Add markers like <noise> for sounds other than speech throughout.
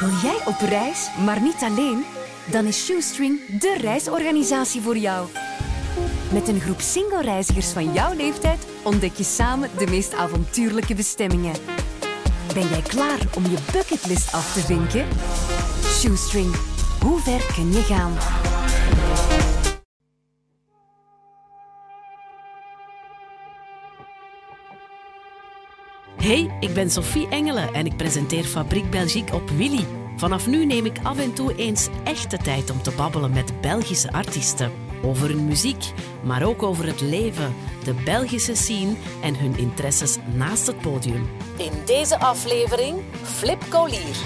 Wil jij op reis, maar niet alleen? Dan is Shoestring de reisorganisatie voor jou. Met een groep single-reizigers van jouw leeftijd ontdek je samen de meest avontuurlijke bestemmingen. Ben jij klaar om je bucketlist af te vinken? Shoestring, hoe ver kun je gaan? Hey, ik ben Sophie Engelen en ik presenteer Fabriek Belgique op Willy. Vanaf nu neem ik af en toe eens echte tijd om te babbelen met Belgische artiesten. Over hun muziek, maar ook over het leven, de Belgische scene en hun interesses naast het podium. In deze aflevering Flip Collier.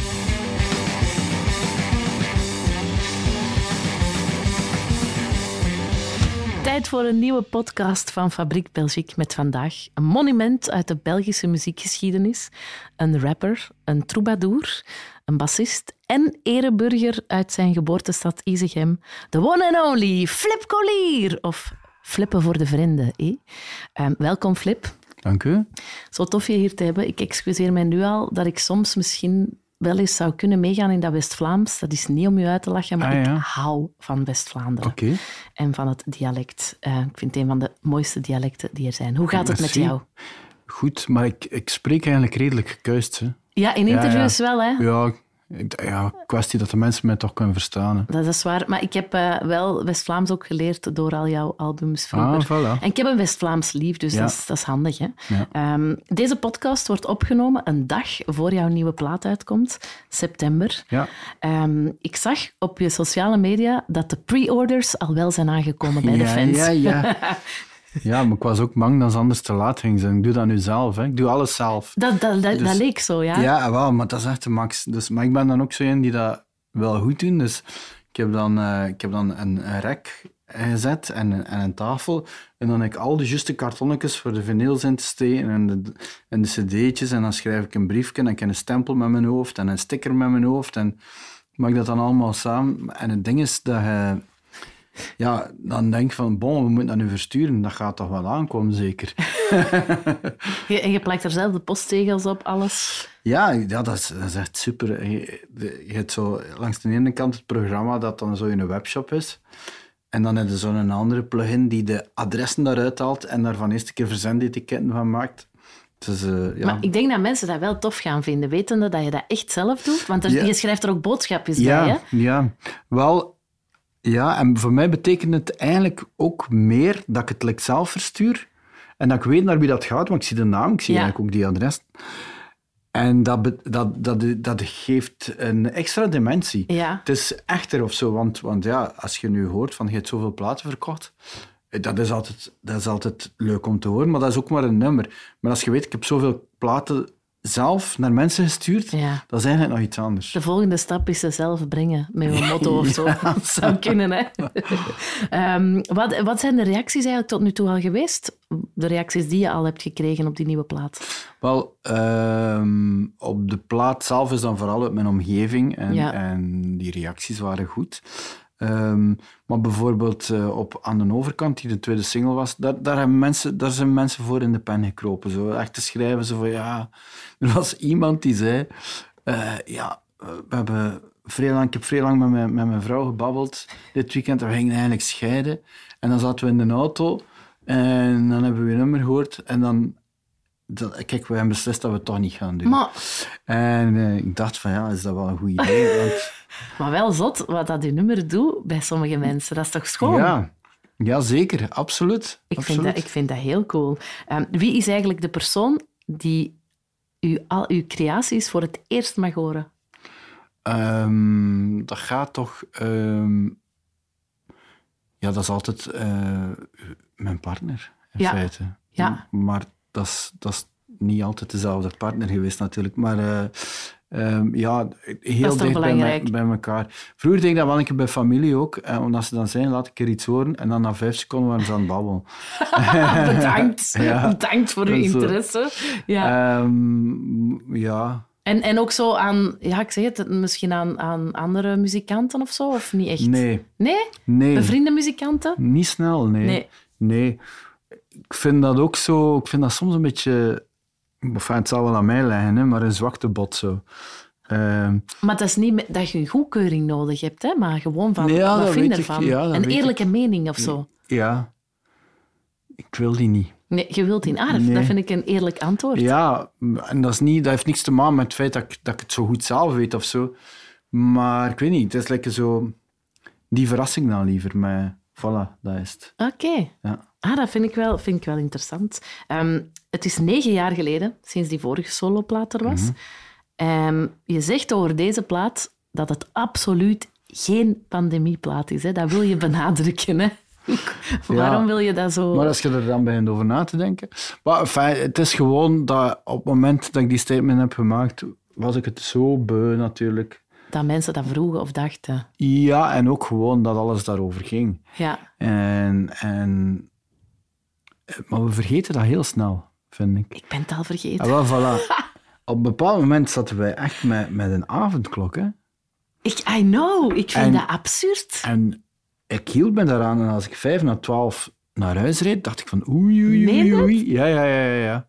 Tijd voor een nieuwe podcast van Fabriek Belgique met vandaag een monument uit de Belgische muziekgeschiedenis, een rapper, een troubadour, een bassist en ereburger uit zijn geboortestad Izegem, de one and only Flip Collier, of Flippen voor de vrienden. Eh? Um, welkom Flip. Dank u. Zo tof je hier te hebben. Ik excuseer mij nu al dat ik soms misschien wel eens zou kunnen meegaan in dat West-Vlaams. Dat is niet om u uit te lachen, maar Ah, ja. ik hou van West-Vlaanderen. En van het dialect. Eh, ik vind het een van de mooiste dialecten die er zijn. Hoe gaat het met jou? Goed, maar ik, ik spreek eigenlijk redelijk gekuist. Hè. Ja, in interviews ja. wel, hè? Ja, ja, kwestie dat de mensen mij toch kunnen verstaan. Hè. Dat is waar. Maar ik heb eh, wel West-Vlaams ook geleerd door al jouw albums vroeger. Ah, voilà. En ik heb een West-Vlaams lief, dus Ja. dat, is, dat is handig. Hè? Ja. Ehm, deze podcast wordt opgenomen een dag voor jouw nieuwe plaat uitkomt, september. Ja. Ehm, ik zag op je sociale media dat de pre-orders al wel zijn aangekomen bij de ja, fans. Ja, ja. <laughs> ja, maar ik was ook bang dat ze anders te laat ging zijn. Ik doe dat nu zelf. Hè. Ik doe alles zelf. Dat, dat, dat, Dus- dat leek zo, ja. Ja, wel, maar dat is echt de max. Dus, maar ik ben dan ook zo een die dat wel goed doet. Dus ik heb dan, eh, ik heb dan een, een rek gezet en, een- en een tafel. En dan heb ik al de juiste kartonnetjes voor de vinyls in te steken en de, en de cd'tjes. En dan schrijf ik een briefje en ik heb een stempel met mijn hoofd en een sticker met mijn hoofd. En maak dat dan allemaal samen. En het ding is dat je... Ja, dan denk je van, bon, we moeten dat nu versturen. Dat gaat toch wel aankomen, zeker. <laughs> Je, en je plakt er zelf de posttegels op, alles. Ja, ja dat, is, dat is echt super. Je, hebt zo langs de ene kant het programma dat dan zo in een webshop is. En dan heb je zo'n andere plugin die de adressen daaruit haalt en daar van eerste keer verzendetiketten van maakt. Dus, eh, ja. Maar ik denk dat mensen dat wel tof gaan vinden, wetende dat je dat echt zelf doet. Want er- Ja. je schrijft er ook boodschapjes ja, bij, hè? ja, wel, ja, en voor mij betekent het eigenlijk ook meer dat ik het like zelf verstuur en dat ik weet naar wie dat gaat, want ik zie de naam, ik zie Ja. eigenlijk ook die adres. En dat, be- dat, dat, dat geeft een extra dimensie. Ja. Het is echter of zo, want, want ja, als je nu hoort van je hebt zoveel platen verkocht, eh, dat is, altijd, dat is altijd leuk om te horen, maar dat is ook maar een nummer. Maar als je weet, ik heb zoveel platen zelf naar mensen gestuurd, Ja. dat is eigenlijk nog iets anders. De volgende stap is ze zelf brengen, met een motto of zo. <laughs> Ja. Dat zou kunnen, hè? <laughs> Ehm, wat, wat zijn de reacties eigenlijk tot nu toe al geweest? De reacties die je al hebt gekregen op die nieuwe plaat? Wel, ehm, op de plaat zelf is dan vooral uit mijn omgeving en, Ja. en die reacties waren goed. Ehm, maar bijvoorbeeld eh, op aan de overkant, die de tweede single was, daar, daar, hebben mensen, daar zijn mensen voor in de pen gekropen. Zo. Echt te schrijven, zo van ja... <laughs> Er was iemand die zei, eh, ja, eh, we hebben vrij lang, ik heb vrij lang met mijn, met mijn vrouw gebabbeld dit weekend en we gingen eigenlijk scheiden. En dan zaten we in de auto en dan hebben we je nummer gehoord en dan... Dat, kijk, we hebben beslist dat we het toch niet gaan doen. Maar, En eh, ik dacht van ja, is dat wel een goed idee? <laughs> Want, maar wel zot wat dat je nummer doet bij sommige mensen. Dat is toch schoon? ja, ja, zeker, absoluut. Ik vind, dat, ik vind dat heel cool. Ehm, wie is eigenlijk de persoon die u, al uw creaties voor het eerst mag horen? Ehm, dat gaat toch... ehm, ja, dat is altijd eh, mijn partner, in Ja. feite. Ja. Maar dat is, dat is niet altijd dezelfde partner geweest, natuurlijk. Maar eh, ehm, ja, heel dicht bij, me- bij elkaar. Vroeger deed ik dat wel een keer bij familie ook. Eh, omdat ze dan zeiden, laat ik er iets horen. En dan na vijf seconden waren ze aan het babbelen. <laughs> <laughs> Bedankt. Ja. Bedankt voor uw interesse. Ja. Ehm, ja, En, en ook zo aan, ja, ik zeg het, misschien aan, aan andere muzikanten of zo, of niet echt? nee. Nee? Nee. Bevriende muzikanten? Niet snel, nee. Nee. Nee. Ik vind dat ook zo... Ik vind dat soms een beetje... Enfin, het zal wel aan mij liggen, hè, maar een zwaktebod zo. Ehm, Maar dat is niet dat je een goedkeuring nodig hebt, hè? maar gewoon van, Ja, wat vind je ervan? Ja, een eerlijke mening of zo. ja, ik wil die niet. Nee, je wilt in aardig. Nee. Dat vind ik een eerlijk antwoord. Ja, en dat, is niet, dat heeft niks te maken met het feit dat ik, dat ik het zo goed zelf weet of zo. Maar ik weet niet, het is lekker zo... Die verrassing dan liever, maar voilà, dat is het. Oké. Ja. Ah, dat vind ik wel, vind ik wel interessant. Ehm, het is negen jaar geleden, sinds die vorige soloplaat er Mhm. was. Ehm, je zegt over deze plaat dat het absoluut geen pandemieplaat is. Hè? Dat wil je benadrukken. Hè? <laughs> Waarom wil je dat zo... Maar als je er dan begint over na te denken... Maar enfin, het is gewoon dat op het moment dat ik die statement heb gemaakt, was ik het zo beu natuurlijk. Dat mensen dat vroegen of dachten. Ja, en ook gewoon dat alles daarover ging. Ja, En, en, maar we vergeten dat heel snel, vind ik. ik ben het al vergeten. En wel, voilà. Op een bepaald moment zaten wij echt met, met een avondklok. Hè? Ik, I know, ik vind En- dat absurd. En ik hield me daaraan. En als ik vijf na twaalf naar huis reed, dacht ik van oei, oei, oei, oei. Ja, ja, ja, ja,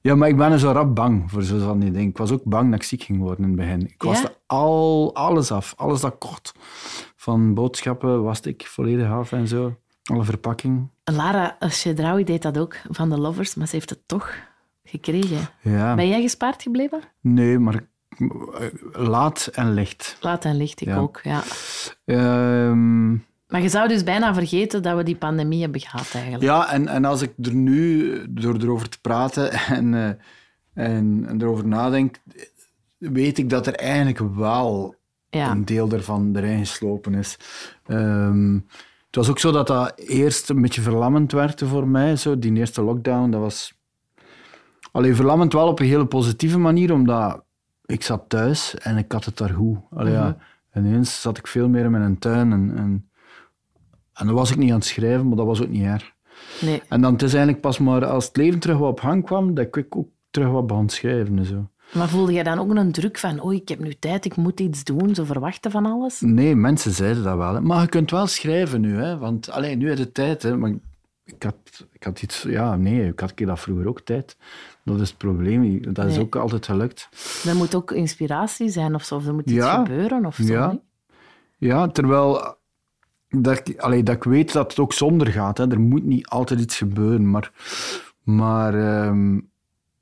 ja. Maar ik ben er zo rap bang voor zo van die dingen. Ik was ook bang dat ik ziek ging worden in het begin. Ik was Ja? al alles af, alles dat kocht. Van boodschappen was ik volledig af en zo. Alle verpakking. Lara Chedraoui deed dat ook van de Lovers, maar ze heeft het toch gekregen. Ja. Ben jij gespaard gebleven? Nee, maar eh, laat en licht. Laat en licht, ik Ja. ook. Ja. Ehm, Maar je zou dus bijna vergeten dat we die pandemie hebben gehad eigenlijk. Ja, en, en als ik er nu, door erover te praten <laughs> en, eh, en, en erover nadenk, weet ik dat er eigenlijk wel Ja. een deel daarvan erin geslopen is. Ehm, het was ook zo dat dat eerst een beetje verlammend werd voor mij, zo, die eerste lockdown. Dat was... Allee, verlammend wel op een hele positieve manier, omdat ik zat thuis en ik had het daar goed. Allee, ja, en ineens zat ik veel meer in mijn tuin en, en, en dan was ik niet aan het schrijven, maar dat was ook niet erg. Nee. En dan het is eigenlijk pas maar als het leven terug wat op gang kwam, dat ik ook terug wat begon schrijven en zo. Maar voelde je dan ook een druk van, oh, ik heb nu tijd, ik moet iets doen, zo verwachten van alles? Nee, mensen zeiden dat wel. Hè. Maar je kunt wel schrijven nu, hè. want alleen nu heb je tijd. Hè. Maar ik had, ik had iets... Ja, nee, ik had ik dat vroeger ook tijd. Dat is het probleem. Dat is Nee. ook altijd gelukt. Er moet ook inspiratie zijn of zo, of er moet iets Ja. gebeuren of zo. Ja. niet? Ja, terwijl dat ik, allee, dat ik weet dat het ook zonder gaat. Hè. Er moet niet altijd iets gebeuren. Maar, maar ehm,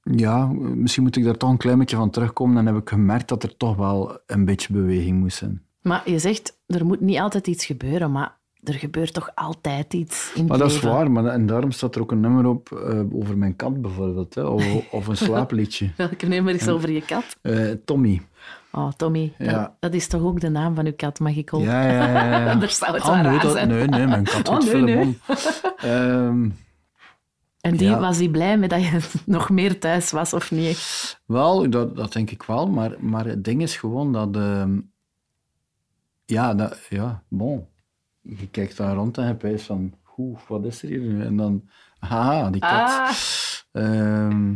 ja, misschien moet ik daar toch een klein beetje van terugkomen. Dan heb ik gemerkt dat er toch wel een beetje beweging moest zijn. Maar je zegt, er moet niet altijd iets gebeuren, maar er gebeurt toch altijd iets in Maar dat is waar, maar, en daarom staat er ook een nummer op eh, over mijn kat bijvoorbeeld. Hè, of, of een <laughs> slaapliedje. Welke nummer is over je kat? Eh, Tommy. Oh, Tommy. Dat, Ja. dat is toch ook de naam van uw kat, mag ik hopen? Ja, ja, ja. <laughs> zou het wel nee, dat- zijn. Nee, nee, mijn kat <laughs> Oh, nee, nee. Ehm, En die, Ja. was die blij met dat je <laughs> nog meer thuis was, of niet wel, dat, dat denk ik wel. Maar, maar het ding is gewoon dat... ehm, ja, dat, ja, bon. Je kijkt daar rond en je pijst van... Oeh, wat is er hier nu? En dan... Haha, die kat. Ah, Ehm,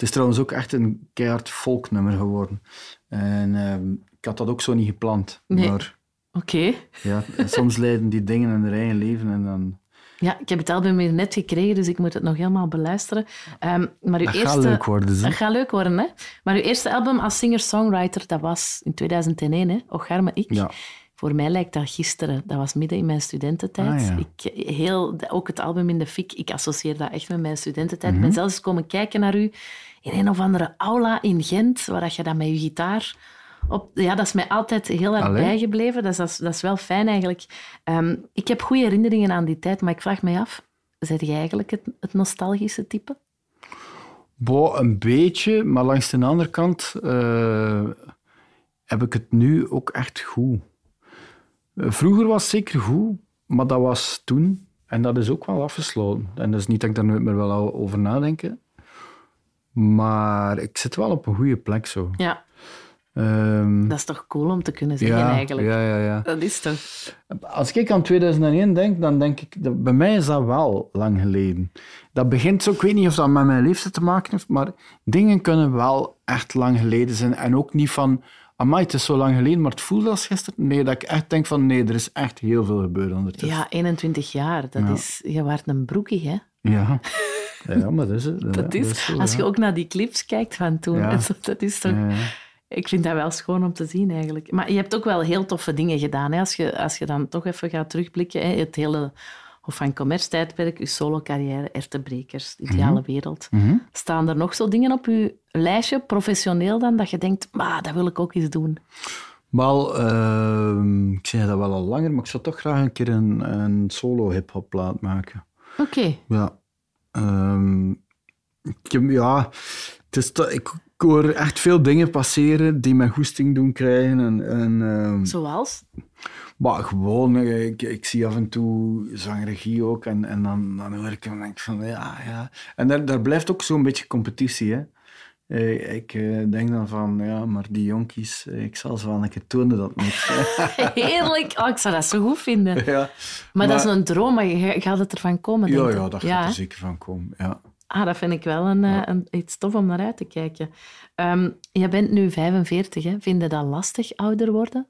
het is trouwens ook echt een keihard folknummer geworden. En ehm, ik had dat ook zo niet gepland. Nee. Maar oké. ja, soms leiden die dingen in hun eigen leven en dan... Ja, ik heb het album weer net gekregen, dus ik moet het nog helemaal beluisteren. Ehm, maar uw Dat eerste... gaat leuk worden, ze. Dat gaat leuk worden, hè? Maar uw eerste album als singer-songwriter, dat was in 2001, hè? Ocharme Ik. Ja. Voor mij lijkt dat gisteren. Dat was midden in mijn studententijd. Ah, ja. ik, heel, ook het album in de fik, ik associeer dat echt met mijn studententijd. Mhm. Ik ben zelfs komen kijken naar u in een of andere aula in Gent, waar dat je dan met je gitaar... Op, ja, dat is mij altijd heel erg Allee. bijgebleven. Dat is, dat, is, dat is wel fijn eigenlijk. Ehm, ik heb goede herinneringen aan die tijd, maar ik vraag me af, Zet jij eigenlijk het, het nostalgische type? Bo, een beetje, maar langs de andere kant eh, heb ik het nu ook echt goed. Eh, Vroeger was het zeker goed, maar dat was toen. En dat is ook wel afgesloten. En dat is niet dat ik daar nooit meer wel over nadenken. Maar ik zit wel op een goede plek zo. Ja, Ehm, dat is toch cool om te kunnen zeggen ja, eigenlijk. ja, ja, ja. Dat is toch... Als ik aan 2001 denk, dan denk ik... Dat, bij mij is dat wel lang geleden. Dat begint zo... Ik weet niet of dat met mijn leeftijd te maken heeft, maar dingen kunnen wel echt lang geleden zijn. En ook niet van... Amai, het is zo lang geleden, maar het voelt als gisteren. Nee, dat ik echt denk van... Nee, er is echt heel veel gebeurd ondertussen. Ja, 21 jaar. Dat Ja. is... Je waart een broekie, hè? Ja. Ja, maar dat is het. Dat Ja, is... zo, als ja. je ook naar die clips kijkt van toen, <laughs> dat is toch... Ja, ja. Ik vind dat wel schoon om te zien, eigenlijk. Maar je hebt ook wel heel toffe dingen gedaan. Hè? Als, je, als je dan toch even gaat terugblikken, hè? het hele Hof van Commerce-tijdperk, je solo-carrière, Ertebrekers, de ideale wereld. Staan er nog zo dingen op je lijstje, professioneel dan, dat je denkt, maar dat wil ik ook eens doen? Wel, ehm, ik zei dat wel al langer, maar ik zou toch graag een keer een, een solo hip-hop plaat maken. Oké. Ja. Ehm, ik, heb- ja, het is to- ik, ik hoor echt veel dingen passeren die mij goesting doen krijgen. En, en, ehm, Zoals? maar gewoon, eh, ik, ik zie af en toe zangregie ook en, en dan, dan hoor ik hem en denk ik van ja, ja. En daar, daar blijft ook zo'n beetje competitie, hè. Eh, Ik eh, denk dan van, ja, maar die jonkies, eh, ik zal ze wel een keer tonen dat niet. <laughs> Heerlijk. Oh, ik zou dat zo goed vinden. <laughs> ja. Maar, dat is een droom, maar je- gaat het ervan komen, denk Ja, ja, dat gaat er zeker van komen. Ja. Ah, dat vind ik wel een, een, iets tof om naar uit te kijken. Ehm, je bent nu 45, hè? Vind je dat lastig, ouder worden?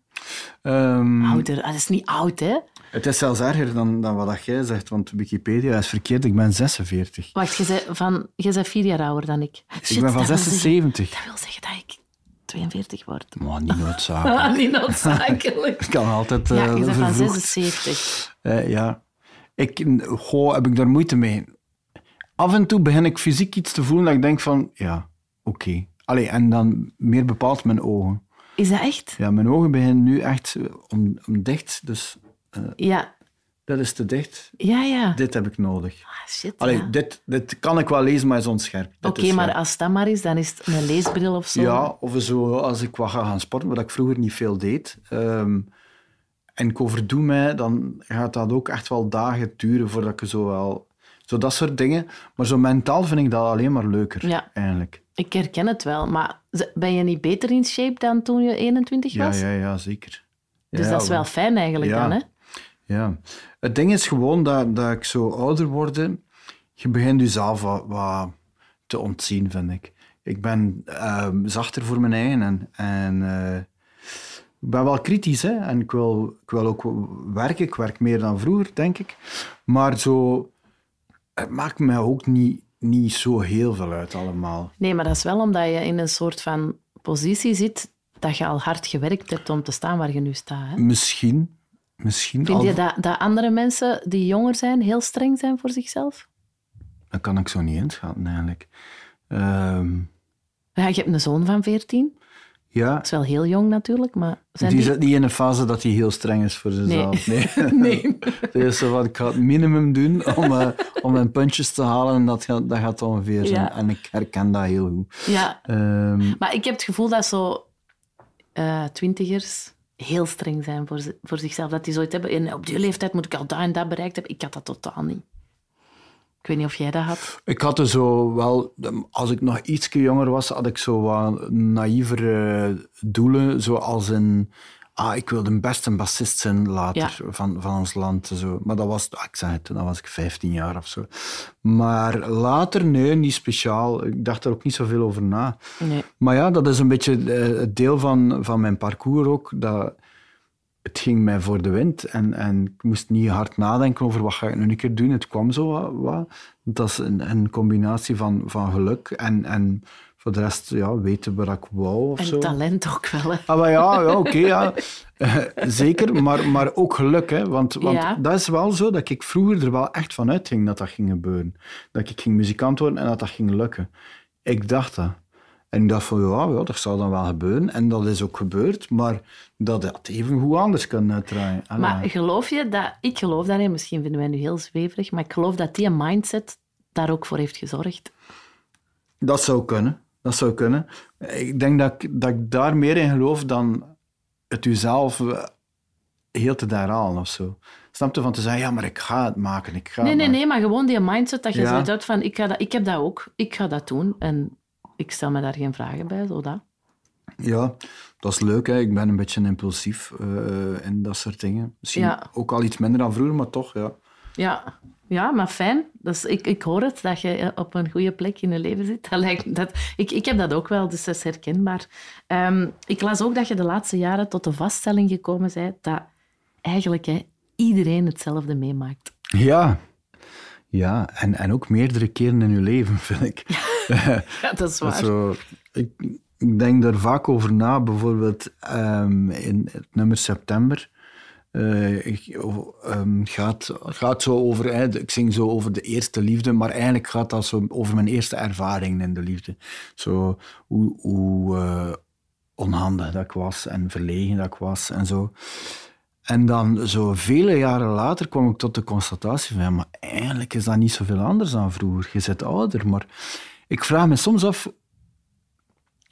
Ehm, Ouder, ah, dat is niet oud, hè? Het is zelfs erger dan, dan wat dat jij zegt, want Wikipedia is verkeerd. Ik ben 46. Wacht, je bent, van, je bent vier jaar ouder dan ik. Shit, ik ben van dat wil zeggen- 76. Dat wil zeggen dat ik 42 word. Maar niet noodzakelijk. <laughs> Niet noodzakelijk. <laughs> Ik kan altijd... eh Ja, je bent van vervroegd. 76. Eh, ja. Ik, goh, heb ik daar moeite mee. Af en toe begin ik fysiek iets te voelen dat ik denk van, ja, oké. Allee, en dan meer bepaald mijn ogen. Is dat echt? Ja, mijn ogen beginnen nu echt om, om dicht, dus Ja. dat is te dicht. Ja, ja. Dit heb ik nodig. Ah, shit, Allee, ja. dit, dit kan ik wel lezen, maar is onscherp. Oké, maar scherp. als dat maar is, dan is het een leesbril of zo. Ja, of zo als ik wat ga gaan sporten, wat ik vroeger niet veel deed. ehm, en ik overdoe mij, dan gaat dat ook echt wel dagen duren voordat ik zo wel... Zo dat soort dingen. Maar zo mentaal vind ik dat alleen maar leuker, Ja. eigenlijk. Ik herken het wel, maar ben je niet beter in shape dan toen je 21 Ja, was? ja, ja, zeker. Dus Ja, dat is wel fijn eigenlijk Ja. dan, hè? Ja. Het ding is gewoon dat, dat ik zo ouder word, je begint jezelf wat, wat te ontzien, vind ik. Ik ben ehm, zachter voor mijn eigen en, en eh, ik ben wel kritisch hè? en ik wil, ik wil ook werken. Ik werk meer dan vroeger, denk ik. Maar zo, het maakt mij ook niet, niet zo heel veel uit allemaal. Nee, maar dat is wel omdat je in een soort van positie zit dat je al hard gewerkt hebt om te staan waar je nu staat. Hè? Misschien. Misschien Vind al- je dat, dat andere mensen die jonger zijn heel streng zijn voor zichzelf? Dat kan ik zo niet inschatten, eigenlijk. Ehm, Ja, je hebt een zoon van 14. ja, Dat is wel heel jong natuurlijk, maar zijn die die... zit niet in een fase dat hij heel streng is voor zichzelf. Nee. <laughs> Nee. <laughs> Die is zo van, ik ga het minimum doen om, eh, om mijn puntjes te halen en dat gaat, dat gaat ongeveer zijn. Ja. En ik herken dat heel goed. Ja, Ehm, maar ik heb het gevoel dat zo eh, twintigers heel streng zijn voor, voor zichzelf. Dat die zoiets hebben, en op die leeftijd moet ik al dat en dat bereikt hebben. Ik had dat totaal niet. Ik weet niet of jij dat had. ik had er zo wel, als ik nog iets jonger was, had ik zo wat naïvere doelen, zoals een, ah, ik wil de beste bassist zijn later van, van ons land. Zo. Maar dat was, ah, ik zeg het, dan was ik 15 jaar of zo. Maar later, nee, niet speciaal. Ik dacht er ook niet zoveel over na. Nee. Maar ja, dat is een beetje eh, het deel van, van mijn parcours ook. Dat het ging mij voor de wind en, en ik moest niet hard nadenken over wat ga ik nu een keer doen. Het kwam zo wat. wat. Dat is een, een combinatie van, van geluk en, en voor de rest ja, weten wat ik wou of En zo. talent ook wel. Hè. Ah, maar ja, ja oké, ja. <laughs> Eh, zeker, maar, maar ook geluk. Hè, want want Ja. dat is wel zo dat ik vroeger er wel echt van uitging dat dat ging gebeuren. Dat ik ging muzikant worden en dat dat ging lukken. Ik dacht dat. En ik dacht van, ja, ja, dat zou dan wel gebeuren. En dat is ook gebeurd, maar dat had even goed anders kunnen uitdraaien. Allee. Maar geloof je dat... Ik geloof niet. Misschien vinden wij nu heel zweverig. Maar ik geloof dat die mindset daar ook voor heeft gezorgd. Dat zou kunnen. Dat zou kunnen. Ik denk dat ik, dat ik daar meer in geloof dan het uzelf eh, heel te herhalen of zo. Snap je? Van te zeggen, ja, maar ik ga het maken. Ik ga Nee, nee, maken. nee. Maar gewoon die mindset dat je Ja. uit van... Ik, ga dat, ik heb dat ook. Ik ga dat doen. En ik stel me daar geen vragen bij. Zo dat. Ja, dat is leuk. Hè. Ik ben een beetje impulsief eh in dat soort dingen. Misschien Ja. ook al iets minder dan vroeger, maar toch, ja. Ja, ja maar fijn. Dus ik, ik hoor het, dat je eh, op een goede plek in je leven zit. <laughs> Dat lijkt, dat, ik, ik heb dat ook wel, dus dat is herkenbaar. Ehm, ik las ook dat je de laatste jaren tot de vaststelling gekomen bent dat eigenlijk hè, iedereen hetzelfde meemaakt. Ja, ja. En, en ook meerdere keren in je leven, <laughs> vind ik. <laughs> Ja, dat is waar. Zo, ik, ik denk daar vaak over na. Bijvoorbeeld ehm, in het nummer September. Uh, ik, um, gaat, gaat zo over, hè, ik zing zo over de eerste liefde, maar eigenlijk gaat dat zo over mijn eerste ervaringen in de liefde. Zo hoe, uh, onhandig dat ik was en verlegen dat ik was en zo. En dan, zo vele jaren later, kwam ik tot de constatatie van, ja, maar eigenlijk is dat niet zoveel anders dan vroeger. Je bent ouder, maar ik vraag me soms af,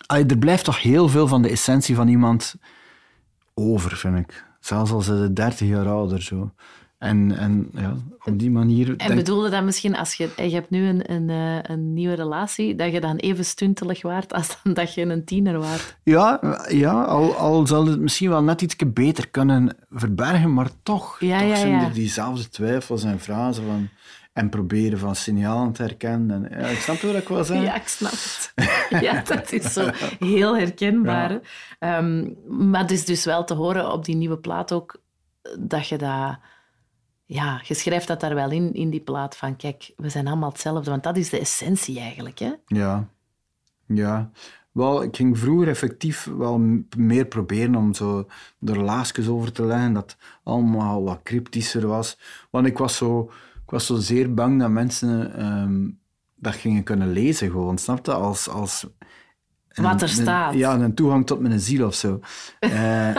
er blijft toch heel veel van de essentie van iemand over, vind ik. Zelfs als ze 30 jaar ouder zo. En, en ja, op die manier... En bedoelde dat misschien, als je, je hebt nu een, een, eh, een nieuwe relatie, dat je dan even stuntelig waart als dan dat je een tiener waart? Ja, ja al, al zal het misschien wel net iets beter kunnen verbergen, maar toch, ja, toch ja, zijn er diezelfde twijfels en vragen van... En proberen van signalen te herkennen. En, ja, ik snap wat ik wil zeggen. Ja, ik snap het. <laughs> Ja, dat is zo heel herkenbaar. Ja. Um, maar het is dus wel te horen op die nieuwe plaat ook dat je dat... Ja, je schrijft dat daar wel in, in die plaat van kijk, we zijn allemaal hetzelfde. Want dat is de essentie eigenlijk, hè? Ja. Ja. Wel, ik ging vroeger effectief wel meer proberen om zo er laagjes over te leggen, dat allemaal wat cryptischer was. Want ik was zo ik was zo zeer bang dat mensen um, dat gingen kunnen lezen, gewoon, snap je? Als, als Wat er staat. Een, ja, een toegang tot mijn ziel of zo. uh, <laughs>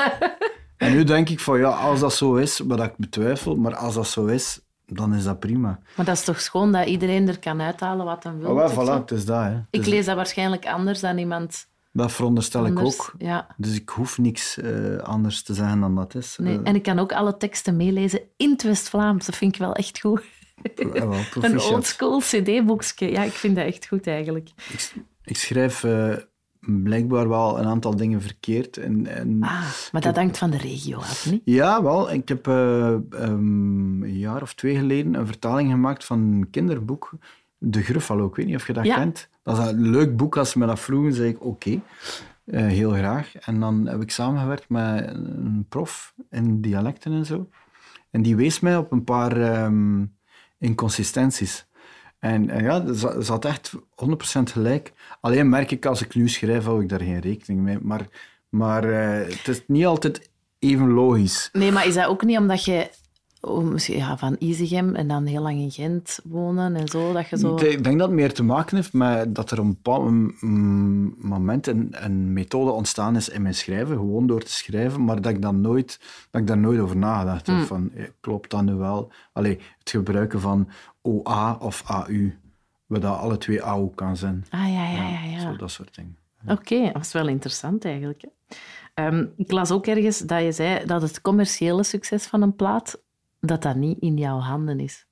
en nu denk ik van ja, als dat zo is, wat ik betwijfel, maar als dat zo is, dan is dat prima. Maar dat is toch schoon dat iedereen er kan uithalen wat hij wil? Oh, voilà, het is dat. Hè. Ik lees dat waarschijnlijk anders dan iemand. Dat veronderstel anders, ik ook. Ja. Dus ik hoef niks uh, anders te zeggen dan dat is. Nee, uh, en ik kan ook alle teksten meelezen in het West-Vlaams. Dat vind ik wel echt goed. Wel, <laughs> een oldschool cd-boekje. Ja, ik vind dat echt goed eigenlijk. Ik, ik schrijf uh, blijkbaar wel een aantal dingen verkeerd. En, en ah, maar dat hangt van de regio af, niet? Ja, wel. Ik heb uh, um, een jaar of twee geleden een vertaling gemaakt van een kinderboek. De Gruffalo, ik weet niet of je dat ja. kent. Dat is een leuk boek. Als ze me dat vroegen, zei ik oké. Okay. Uh, heel graag. En dan heb ik samengewerkt met een prof in dialecten en zo. En die wees mij op een paar... Um, inconsistenties. En, en ja, ze had echt 100% gelijk. Alleen merk ik als ik nu schrijf, hou ik daar geen rekening mee. Maar, maar uh, het is niet altijd even logisch. Nee, maar is dat ook niet omdat je oh, ja, van Izegem en dan heel lang in Gent wonen en zo? Dat je zo... Ik denk dat het meer te maken heeft met dat er op een bepaald moment een, een methode ontstaan is in mijn schrijven, gewoon door te schrijven, maar dat ik, dan nooit, dat ik daar nooit over nagedacht heb. Mm. Van, klopt dat nu wel? Allee, het gebruiken van OA of AU, waar dat alle twee AU kan zijn. Ah, ja, ja, ja. ja. Zo, dat soort dingen. Oké, okay, dat is wel interessant eigenlijk. Hè? Um, ik las ook ergens dat je zei dat het commerciële succes van een plaat dat dat niet in jouw handen is.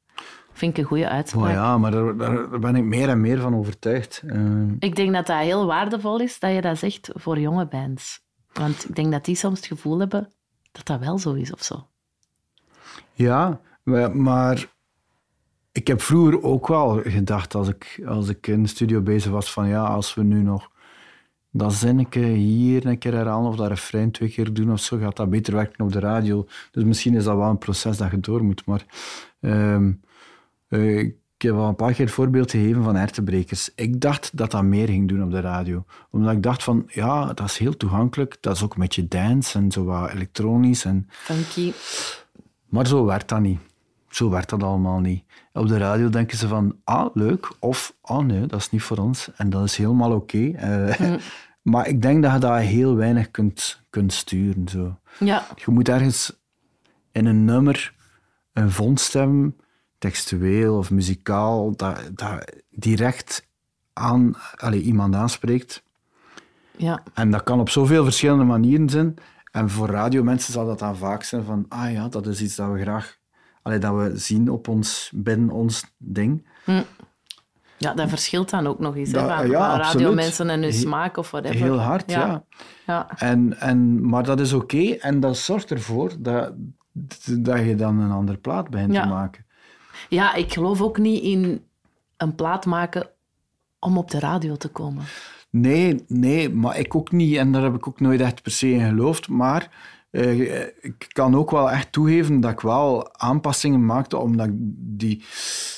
Vind ik een goede uitspraak. Oh ja, maar daar, daar, ben ik meer en meer van overtuigd. Uh... Ik denk dat dat heel waardevol is dat je dat zegt voor jonge bands. Want ik denk dat die soms het gevoel hebben dat dat wel zo is of zo. Ja, maar ik heb vroeger ook wel gedacht als ik, als ik in de studio bezig was van ja, als we nu nog dat zinnetje hier een keer herhalen of dat refrein twee keer doen of zo, gaat dat beter werken op de radio. Dus misschien is dat wel een proces dat je door moet. Maar um, uh, ik heb al een paar keer het voorbeeld gegeven van hertenbrekers. Ik dacht dat dat meer ging doen op de radio. Omdat ik dacht van, ja, dat is heel toegankelijk. Dat is ook een beetje dance en zo wat elektronisch. En... Funky. Maar zo werkt dat niet. Zo werkt dat allemaal niet. Op de radio denken ze van, ah, leuk. Of, ah, nee, dat is niet voor ons. En dat is helemaal oké. Okay. Uh, mm. <laughs> Maar ik denk dat je dat heel weinig kunt, kunt sturen. Zo. Ja. Je moet ergens in een nummer een vondst hebben, textueel of muzikaal, dat, dat direct aan, allez, iemand aanspreekt. Ja. En dat kan op zoveel verschillende manieren zijn. En voor radiomensen zal dat dan vaak zijn van, ah ja, dat is iets dat we graag, allez, dat we zien op ons, binnen ons ding. Hm. Ja, dat verschilt dan ook nog eens. Dat, hè, van, ja, radiomensen en hun smaak of whatever. Heel hard, ja. ja. ja. En, en, maar dat is oké okay, en dat zorgt ervoor dat, dat je dan een andere plaat begint Ja. te maken. Ja, ik geloof ook niet in een plaat maken om op de radio te komen. Nee, nee, maar ik ook niet. En daar heb ik ook nooit echt per se in geloofd. Maar eh, ik kan ook wel echt toegeven dat ik wel aanpassingen maakte, omdat ik die...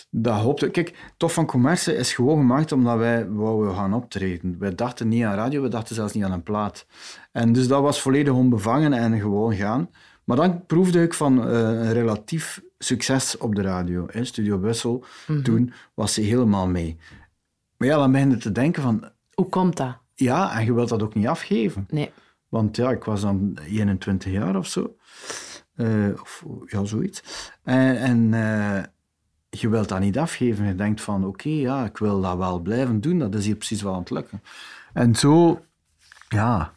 Dat hoopte... Kijk, Tof van Commerce is gewoon gemaakt omdat wij wouden gaan optreden. Wij dachten niet aan radio, we dachten zelfs niet aan een plaat. En dus dat was volledig onbevangen en gewoon gaan. Maar dan proefde ik van eh, een relatief succes op de radio. In Studio Brussel, toen was ze helemaal mee. Maar ja, dan begin je te denken van... Hoe komt dat? Ja, en je wilt dat ook niet afgeven. Nee. Want ja, ik was dan 21 jaar of zo. Eh, of ja, zoiets. En, en eh, je wilt dat niet afgeven. Je denkt van, oké, ja, ik wil dat wel blijven doen. Dat is hier precies wel aan het lukken. En zo, ja,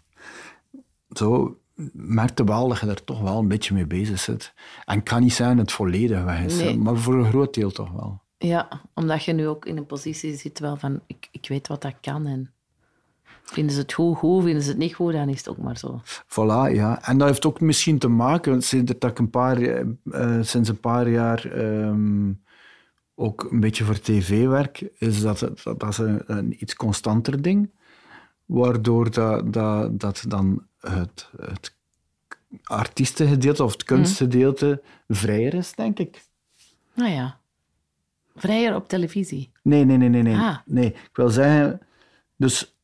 zo merkte wel dat je er toch wel een beetje mee bezig zit. En het kan niet zijn dat het volledig weg is, Nee. maar voor een groot deel toch wel. Ja, omdat je nu ook in een positie zit wel van, ik, ik weet wat dat kan en vinden ze het goed, goed, vinden ze het niet goed, dan is het ook maar zo. Voilà, ja. En dat heeft ook misschien te maken, sinds dat ik een paar, eh, eh, sinds een paar jaar ehm, ook een beetje voor tv werk, is dat, dat, dat is een, een iets constanter ding. Waardoor dat, dat, dat dan het, het artiestengedeelte of het kunstgedeelte vrijer is, denk ik. Nou ja, vrijer op televisie. Nee, nee, nee, nee. Nee, Ah. nee. ik wil zeggen, dus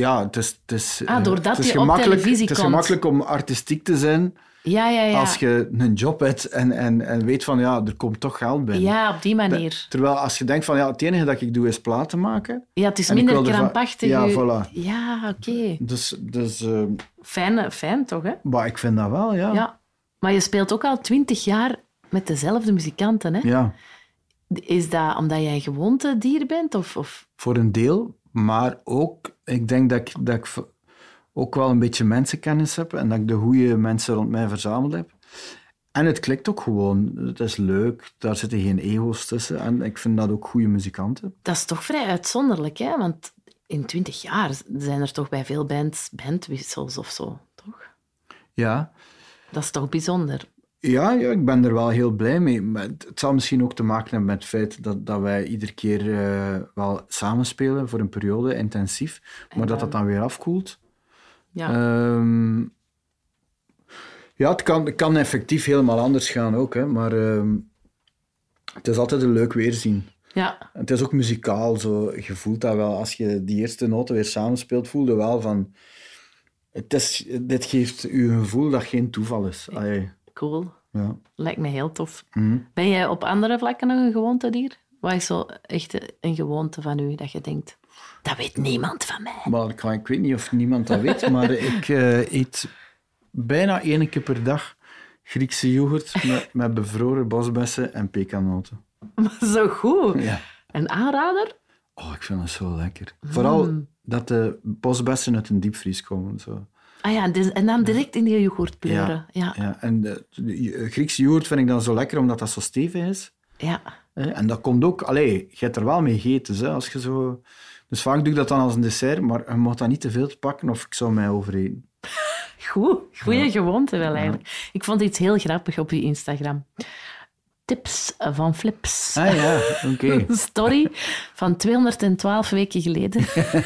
ja, het is, het is, Ah, eh, doordat het is gemakkelijk, televisie Het is komt. gemakkelijk om artistiek te zijn Ja, ja, ja. als je een job hebt en, en, en weet van ja, er komt toch geld binnen. Ja, op die manier. Terwijl als je denkt van ja, het enige dat ik doe is platen maken. Ja, het is minder krampachtig. Ja, voilà. Ja, oké. Dus, dus eh, Fijn, fijn toch, hè? maar ik vind dat wel, ja. Ja. Maar je speelt ook al twintig jaar met dezelfde muzikanten, hè? Ja, Is dat omdat jij een gewoontedier bent? Of, of... voor een deel. Maar ook, ik denk dat ik, dat ik ook wel een beetje mensenkennis heb en dat ik de goede mensen rond mij verzameld heb. En het klikt ook gewoon. Het is leuk, daar zitten geen ego's tussen. En ik vind dat ook goede muzikanten. Dat is toch vrij uitzonderlijk, hè? Want in twintig jaar zijn er toch bij veel bands bandwissels of zo, toch? Ja, Dat is toch bijzonder? Ja, ja, ik ben er wel heel blij mee. Maar het zal misschien ook te maken hebben met het feit dat, dat wij iedere keer eh, wel samenspelen voor een periode, intensief, maar dat dat dan weer afkoelt. Ja. Ehm, ja, het kan, het kan effectief helemaal anders gaan ook, hè, maar ehm, het is altijd een leuk weerzien. ja. Het is ook muzikaal, zo. je voelt dat wel. Als je die eerste noten weer samenspeelt, voel je wel van... Het is, dit geeft u een gevoel dat geen toeval is. Allee, Cool. ja. Lijkt me heel tof. Mhm. Ben jij op andere vlakken nog een gewoontedier? Wat is zo echt een gewoonte van u dat je denkt, dat weet niemand van mij? Maar ik, ik weet niet of niemand dat weet, maar <laughs> ik eh, eet bijna één keer per dag Griekse yoghurt met, met bevroren bosbessen en pekanoten. Maar <laughs> zo goed. Ja. Een aanrader? Oh, ik vind dat zo lekker. Vooral dat de bosbessen uit een diepvries komen. Zo. Ah ja, dus- en dan direct in die yoghurt pleuren. Ja. Ja. Ja, en de, de Griekse yoghurt vind ik dan zo lekker omdat dat zo stevig is. hè. En dat komt ook... Allee, je hebt er wel mee gegeten, hè, als je zo... Dus vaak doe ik dat dan als een dessert, maar je mag dat niet te veel pakken of ik zou mij overeten. <laughs> Goed, goede gewoonte wel eigenlijk. Ik vond iets heel grappig op je Instagram. Tips van Flips. Ah ja, oké. <laughs> Story van 212 weken geleden.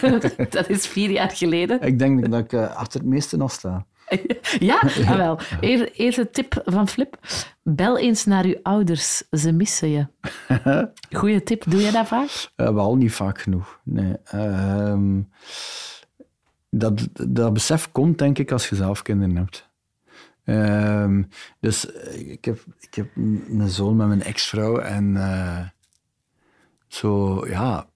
<laughs> dat is vier jaar geleden. Ik denk dat ik eh, achter het meeste nog sta. <laughs> Ja, ah, wel. Eer- Eerste tip van Flip. Bel eens naar uw ouders, ze missen je. Goeie tip, doe je dat vaak? Eh, wel niet vaak genoeg. Nee. Ehm, dat, dat besef komt, denk ik, als je zelf kinderen hebt. Ehm, dus eh, ik heb, ik heb een zoon met mijn ex-vrouw en eh, zo, ja,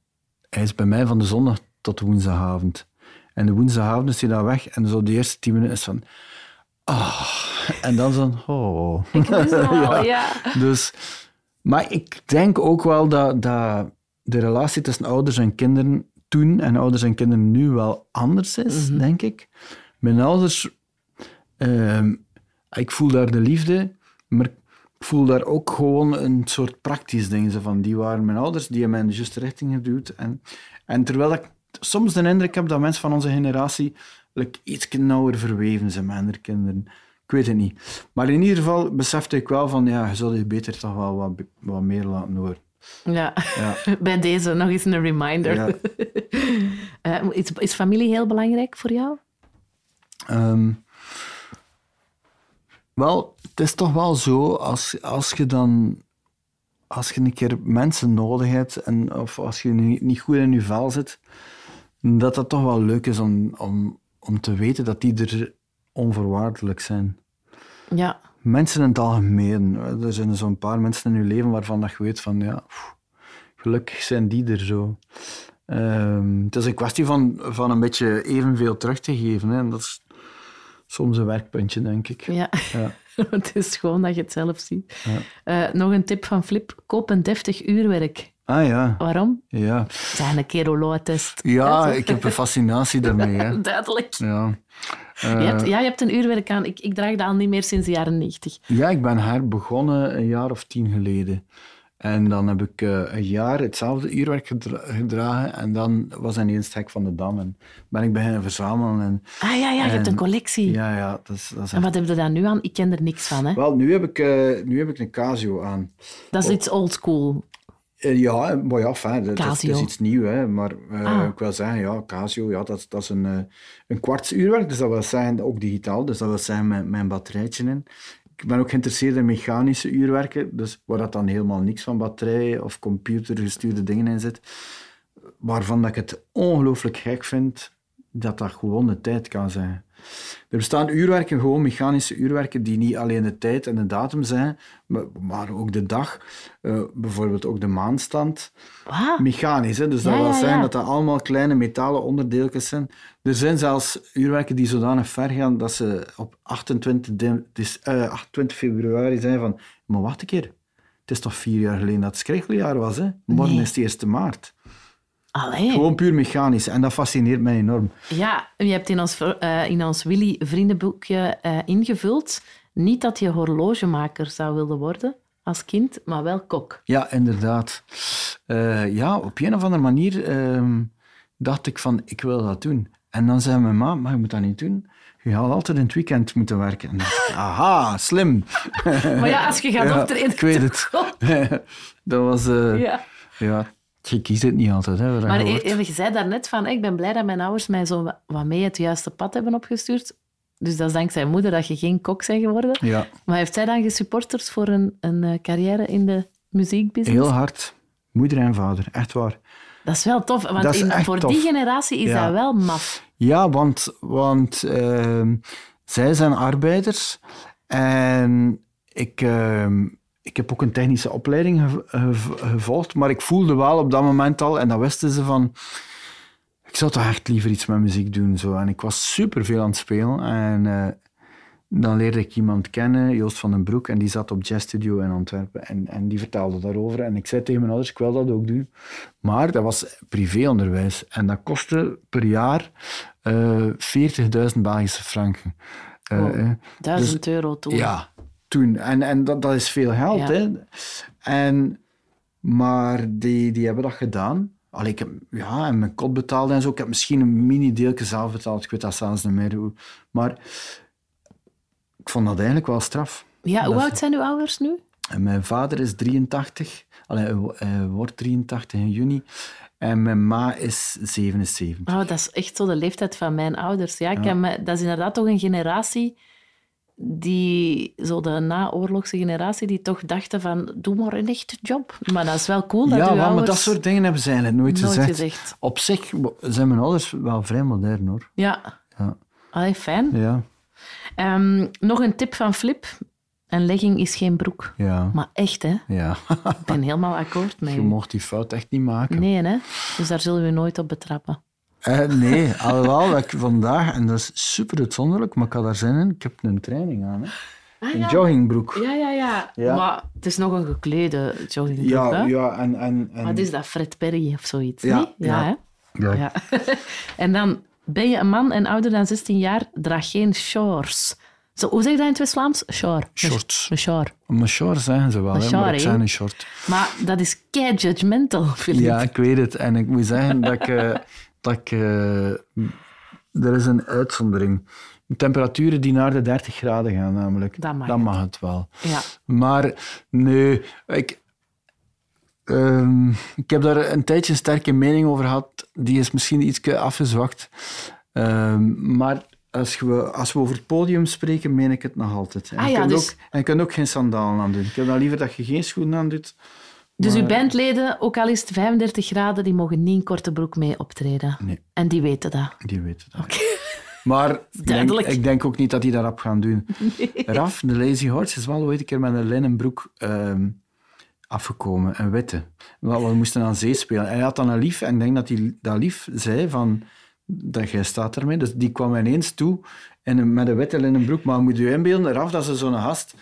hij is bij mij van de zondag tot de woensdagavond. En de woensdagavond is hij dan weg en zo de eerste tien minuten is van, ah, en dan zo, oh. <laughs> <laughs> ja. ja. Dus, maar ik denk ook wel dat, dat de relatie tussen ouders en kinderen toen en ouders en kinderen nu wel anders is, denk ik. Mijn ouders, ehm, ik voel daar de liefde, maar ik voel daar ook gewoon een soort praktisch ding. Van, die waren mijn ouders, die hebben mij in de juiste richting geduwd. En, en terwijl ik soms de indruk heb dat mensen van onze generatie like, iets nauwer verweven zijn met hun kinderen. Ik weet het niet. Maar in ieder geval besefte ik wel van, ja, je zou je beter toch wel wat, wat meer laten horen. Ja. Ja. <laughs> Bij deze nog eens een reminder. Ja. <laughs> Eh, is, is familie heel belangrijk voor jou? Ehm, Wel, het is toch wel zo, als, als je dan... Als je een keer mensen nodig hebt, en, of als je niet goed in je vel zit, dat dat toch wel leuk is om, om, om te weten dat die er onvoorwaardelijk zijn. Ja, Mensen in het algemeen. Er zijn zo'n paar mensen in je leven waarvan dat je weet van, ja, pff, gelukkig zijn die er zo. Ehm, het is een kwestie van, van een beetje evenveel terug te geven. Hè. En dat is soms een werkpuntje, denk ik. ja. Ja. <laughs> het is gewoon dat je het zelf ziet. Ja. Eh, nog een tip van Flip. Koop een deftig uurwerk. Ah ja, Waarom? ja. Zijn een keer test Ja, ik heb een fascinatie daarmee. Hè. <laughs> Duidelijk. Ja. je hebt, Eh, ja, je hebt een uurwerk aan. Ik, ik draag dat al niet meer sinds de jaren 90. ja, ik ben haar begonnen een jaar of tien geleden. En dan heb ik eh, een jaar hetzelfde uurwerk gedra- gedragen. En dan was ineens het hek van de dam. En ben ik beginnen verzamelen. En, Ah ja, ja je hebt En- een collectie. ja, ja, dat is, dat is En wat heb je daar nu aan? Ik ken er niks van. Hè? Wel, nu heb, ik, eh, nu heb ik een Casio aan. Dat is iets oldschool. Eh, ja, maar ja, fijn, dat, dat is- iets nieuws. Hè. Maar Ah. ik wil zeggen, ja, Casio, ja, dat, is- dat is een, een kwartsuurwerk. Dus dat wil zeggen, ook digitaal. Dus dat wil zeggen met, met een batterijtje in. Ik ben ook geïnteresseerd in mechanische uurwerken. Dus waar dat dan helemaal niks van batterij of computergestuurde dingen in zit. Waarvan dat ik het ongelooflijk gek vind dat dat gewoon de tijd kan zijn. Er bestaan uurwerken, gewoon mechanische uurwerken, die niet alleen de tijd en de datum zijn, maar, maar ook de dag. Eh, bijvoorbeeld ook de maanstand. Wauw. Mechanisch, hè? dus dat wil ja, ja. dat dat allemaal kleine metalen onderdeeltjes zijn. Er zijn zelfs uurwerken die zodanig ver gaan dat ze op 28, de- dus, eh, 28 februari zijn van... Maar wacht een keer, het is toch vier jaar geleden dat het schrikkeljaar was, hè? Morgen Nee. is het 1 maart. Allee. Gewoon puur mechanisch. En dat fascineert mij enorm. Ja, je hebt in ons, eh, in ons Willy vriendenboekje eh, ingevuld. Niet dat je horlogemaker zou willen worden als kind, maar wel kok. Ja, inderdaad. Eh, ja, op een of andere manier ehm, dacht ik van, ik wil dat doen. En dan zei mijn ma, maar je moet dat niet doen. Je gaat altijd in het weekend moeten werken. En dacht aha, slim. Maar ja, als je gaat <laughs> Ja, optreden... ik weet het. <laughs> dat was... ja. Ja. Je kiest het niet altijd. Hè, Maar je je, zei daarnet van, ik ben blij dat mijn ouders mij zo wa- wat mee het juiste pad hebben opgestuurd. Dus dat is dankzij moeder dat je geen kok bent geworden. Ja, Maar heeft zij dan gesupporters voor een, een eh, carrière in de muziekbusiness? heel hard. Moeder en vader, echt waar. Dat is wel tof, want in- voor tof. die generatie is Ja. dat wel maf. Ja, want, want ehm, zij zijn arbeiders en ik, ehm, ik heb ook een technische opleiding gev- gev- gevolgd, maar ik voelde wel op dat moment al, en dat wisten ze van, ik zou toch echt liever iets met muziek doen. Zo. En ik was super veel aan het spelen en eh, dan leerde ik iemand kennen, Joost van den Broek, en die zat op Jazz Studio in Antwerpen en, en die vertelde daarover. En ik zei tegen mijn ouders, ik wil dat ook doen. Maar dat was privéonderwijs en dat kostte per jaar eh 40.000 Belgische franken. Oh, eh, Duizend euro toen. ja, toen. En, en dat, dat is veel geld. Ja. Hè? En, maar die, die hebben dat gedaan. Allee, ik heb, ja, en mijn kot betaalde en zo. Ik heb misschien een mini-deeltje zelf betaald. Ik weet dat zelfs niet meer. hoe. Maar ik vond dat eigenlijk wel straf. Ja, hoe Dat oud zijn uw ouders nu? En mijn vader is 83. Allee, hij wo- hij wordt 83 in juni. En mijn ma is 77. Oh, dat is echt zo de leeftijd van mijn ouders. Ja, ik heb dat is inderdaad toch een generatie die, zo de naoorlogse generatie, die toch dachten van, doe maar een echte job. Maar dat is wel cool dat Ja, uw wel, ouders... maar dat soort dingen hebben ze eigenlijk nooit, Nooit gezegd. gezegd. Op zich zijn mijn ouders wel vrij modern, hoor. Ja. Ja. Allee, fijn. Ja, Ehm, nog een tip van Flip. Een legging is geen broek. ja, Maar echt, hè? ja. Ik ben helemaal akkoord met Je mocht die fout echt niet maken. Nee, hè? Dus daar zullen we nooit op betrappen. Eh, nee, alhoewel dat ik vandaag, en dat is super uitzonderlijk, maar ik had daar zin in, ik heb een training aan. Hè. Ah, Een joggingbroek. Ja, ja, ja, Ja. Maar het is nog een geklede joggingbroek, Ja, hè? ja, en... en, en Wat is dat? Fred Perry of zoiets, Ja, niet? Ja, ja. hè? Ja. Ja. <laughs> en dan ben je een man en ouder dan 16 jaar, draag geen shorts. Zo, hoe zeg je dat in het West-Vlaams? Short. Shorts. Een short. Een short zeggen ze wel, hè, maar zeg een short. Maar dat is kei judgmental, Philippe. Ja, ik weet het. En ik moet zeggen dat ik... dat ik eh, er is een uitzondering. Temperaturen die naar de 30 graden gaan, namelijk. Dat mag Dan het. mag het wel. Ja. Maar nee, ik, ehm, ik heb daar een tijdje een sterke mening over gehad. Die is misschien iets afgezwakt. Ehm, maar als we, als we over het podium spreken, meen ik het nog altijd. En Ah je ja, kunt dus- ook, en je kunt ook geen sandalen aan doen. Ik heb dan liever dat je geen schoenen aan doet. Dus Maar- uw bandleden, ook al is het 35 graden, die mogen niet in korte broek mee optreden. Nee. En die weten dat. Die weten dat. Maar <laughs> ik denk, Duidelijk. ik denk ook niet dat die dat op gaan doen. <laughs> Raf, de Lazy Horse, is wel ooit een keer met een linnen broek ehm, afgekomen. Een witte. Wel, We moesten aan zee spelen. En hij had dan een lief. En ik denk dat die, dat lief zei van... Dat jij staat ermee. Dus die kwam ineens toe in een, met een witte linnen broek. Maar moet je inbeelden, Raf, dat is zo'n gast...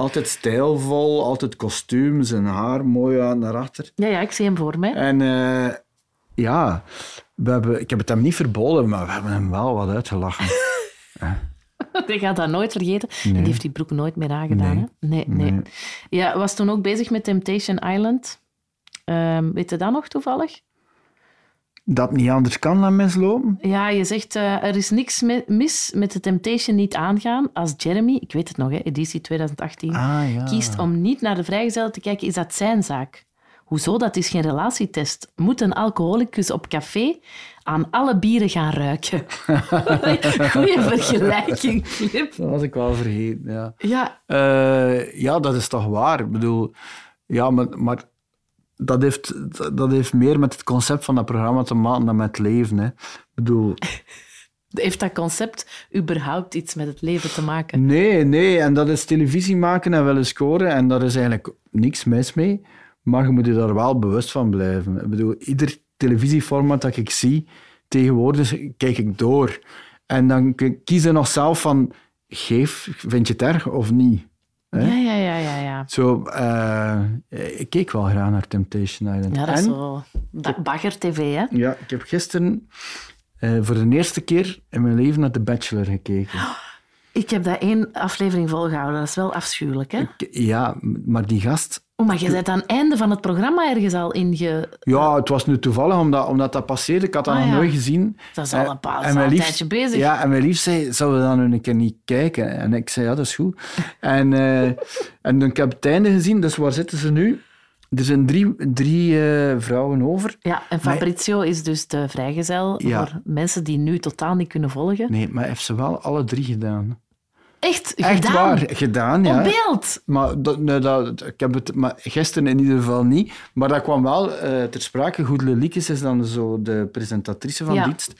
Altijd stijlvol, altijd kostuum, zijn haar mooi aan naar achter. Ja, ja, ik zie hem voor mij. En eh, ja, we hebben, ik heb het hem niet verboden, maar we hebben hem wel wat uitgelachen. <laughs> Die gaat dat nooit vergeten. En Nee. die heeft die broek nooit meer aangedaan. Nee. Hè? Nee, nee. Nee. Ja, was toen ook bezig met Temptation Island. Ehm, weet je dat nog toevallig? Dat niet anders kan dan mislopen. Ja, je zegt eh, er is niks mis met de Temptation niet aangaan. Als Jeremy, ik weet het nog, hè, editie 2018, Ah, ja. kiest om niet naar de vrijgezellen te kijken, is dat zijn zaak. Hoezo? Dat is geen relatietest. Moet een alcoholicus op café aan alle bieren gaan ruiken? <laughs> Goeie vergelijking, Flip. Dat was ik wel vergeten, ja. Ja, Eh, ja, dat is toch waar. Ik bedoel, ja, maar, maar dat, heeft, dat heeft meer met het concept van dat programma te maken dan met het leven. Hè. Ik bedoel, <laughs> heeft dat concept überhaupt iets met het leven te maken? nee, nee. En dat is televisie maken en willen scoren. En daar is eigenlijk niks mis mee. Maar je moet je daar wel bewust van blijven. Ik bedoel, ieder televisieformat dat ik zie, tegenwoordig kijk ik door. En dan kies je nog zelf van, geef, vind je het erg of niet? Hè? Ja, ja, ja, ja. Ja, Zo, eh, ik keek wel graag naar Temptation Island. ja dat is En, zo ba- bagger-tv, hè? ja, ik heb gisteren eh, voor de eerste keer in mijn leven naar The Bachelor gekeken. Ik heb dat één aflevering volgehouden. Dat is wel afschuwelijk, hè? Ik- Ja, maar die gast... Oh, maar je bent aan het einde van het programma ergens al inge... Ja, het was nu toevallig omdat, omdat dat passeerde. Ik had dat Ah, nog ja. nooit gezien. Dat is al Eh, een paar- en lief- tijdje bezig. Ja, en mijn lief zei, zouden we dan nu een keer niet kijken? En ik zei, ja, dat is goed. <laughs> en, eh, en dan, ik heb het einde gezien, dus waar zitten ze nu? Er zijn drie, drie eh, vrouwen over. Ja, en Fabrizio is dus de vrijgezel Ja. voor mensen die nu totaal niet kunnen volgen. Nee, maar heeft ze wel alle drie gedaan. Echt, Echt gedaan. waar, gedaan, ja. Op beeld. Maar, dat, nee, dat, ik heb het, maar gisteren in ieder geval niet. Maar dat kwam wel eh, ter sprake. Goedele Liekes is dan zo de presentatrice van Ja. dienst.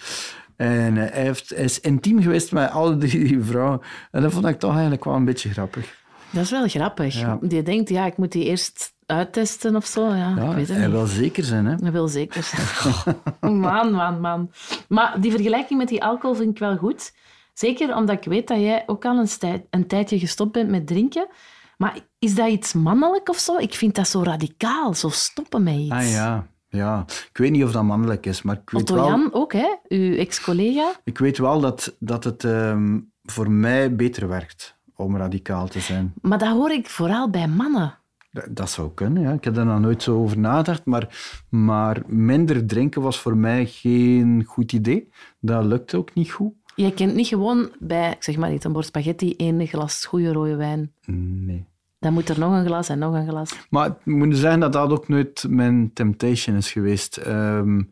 En eh, hij, heeft, hij is intiem geweest met alle drie <laughs> vrouwen. En dat vond ik toch eigenlijk wel een beetje grappig. Dat is wel grappig. Ja. Die denkt, ja, ik moet die eerst uittesten of zo. Ja, Ja, ik weet het hij niet. wil zeker zijn, hè. Dat wil zeker zijn. <laughs> man, man, man. Maar die vergelijking met die alcohol vind ik wel goed. Zeker omdat ik weet dat jij ook al een, een tijdje gestopt bent met drinken. Maar is dat iets mannelijk of zo? Ik vind dat zo radicaal, zo stoppen met iets. Ah ja, ja. Ik weet niet of dat mannelijk is, maar ik weet Otto wel... Jan ook, hè? uw ex-collega. Ik weet wel dat, dat het ehm, voor mij beter werkt om radicaal te zijn. Maar dat hoor ik vooral bij mannen. Dat, dat zou kunnen, ja. Ik heb daar nog nooit zo over nagedacht, maar, maar minder drinken was voor mij geen goed idee. Dat lukt ook niet goed. Je kent niet gewoon bij, zeg maar niet, een bord spaghetti, één glas goede rode wijn. Nee. Dan moet er nog een glas en nog een glas. Maar ik moet zeggen dat dat ook nooit mijn temptation is geweest. Ehm,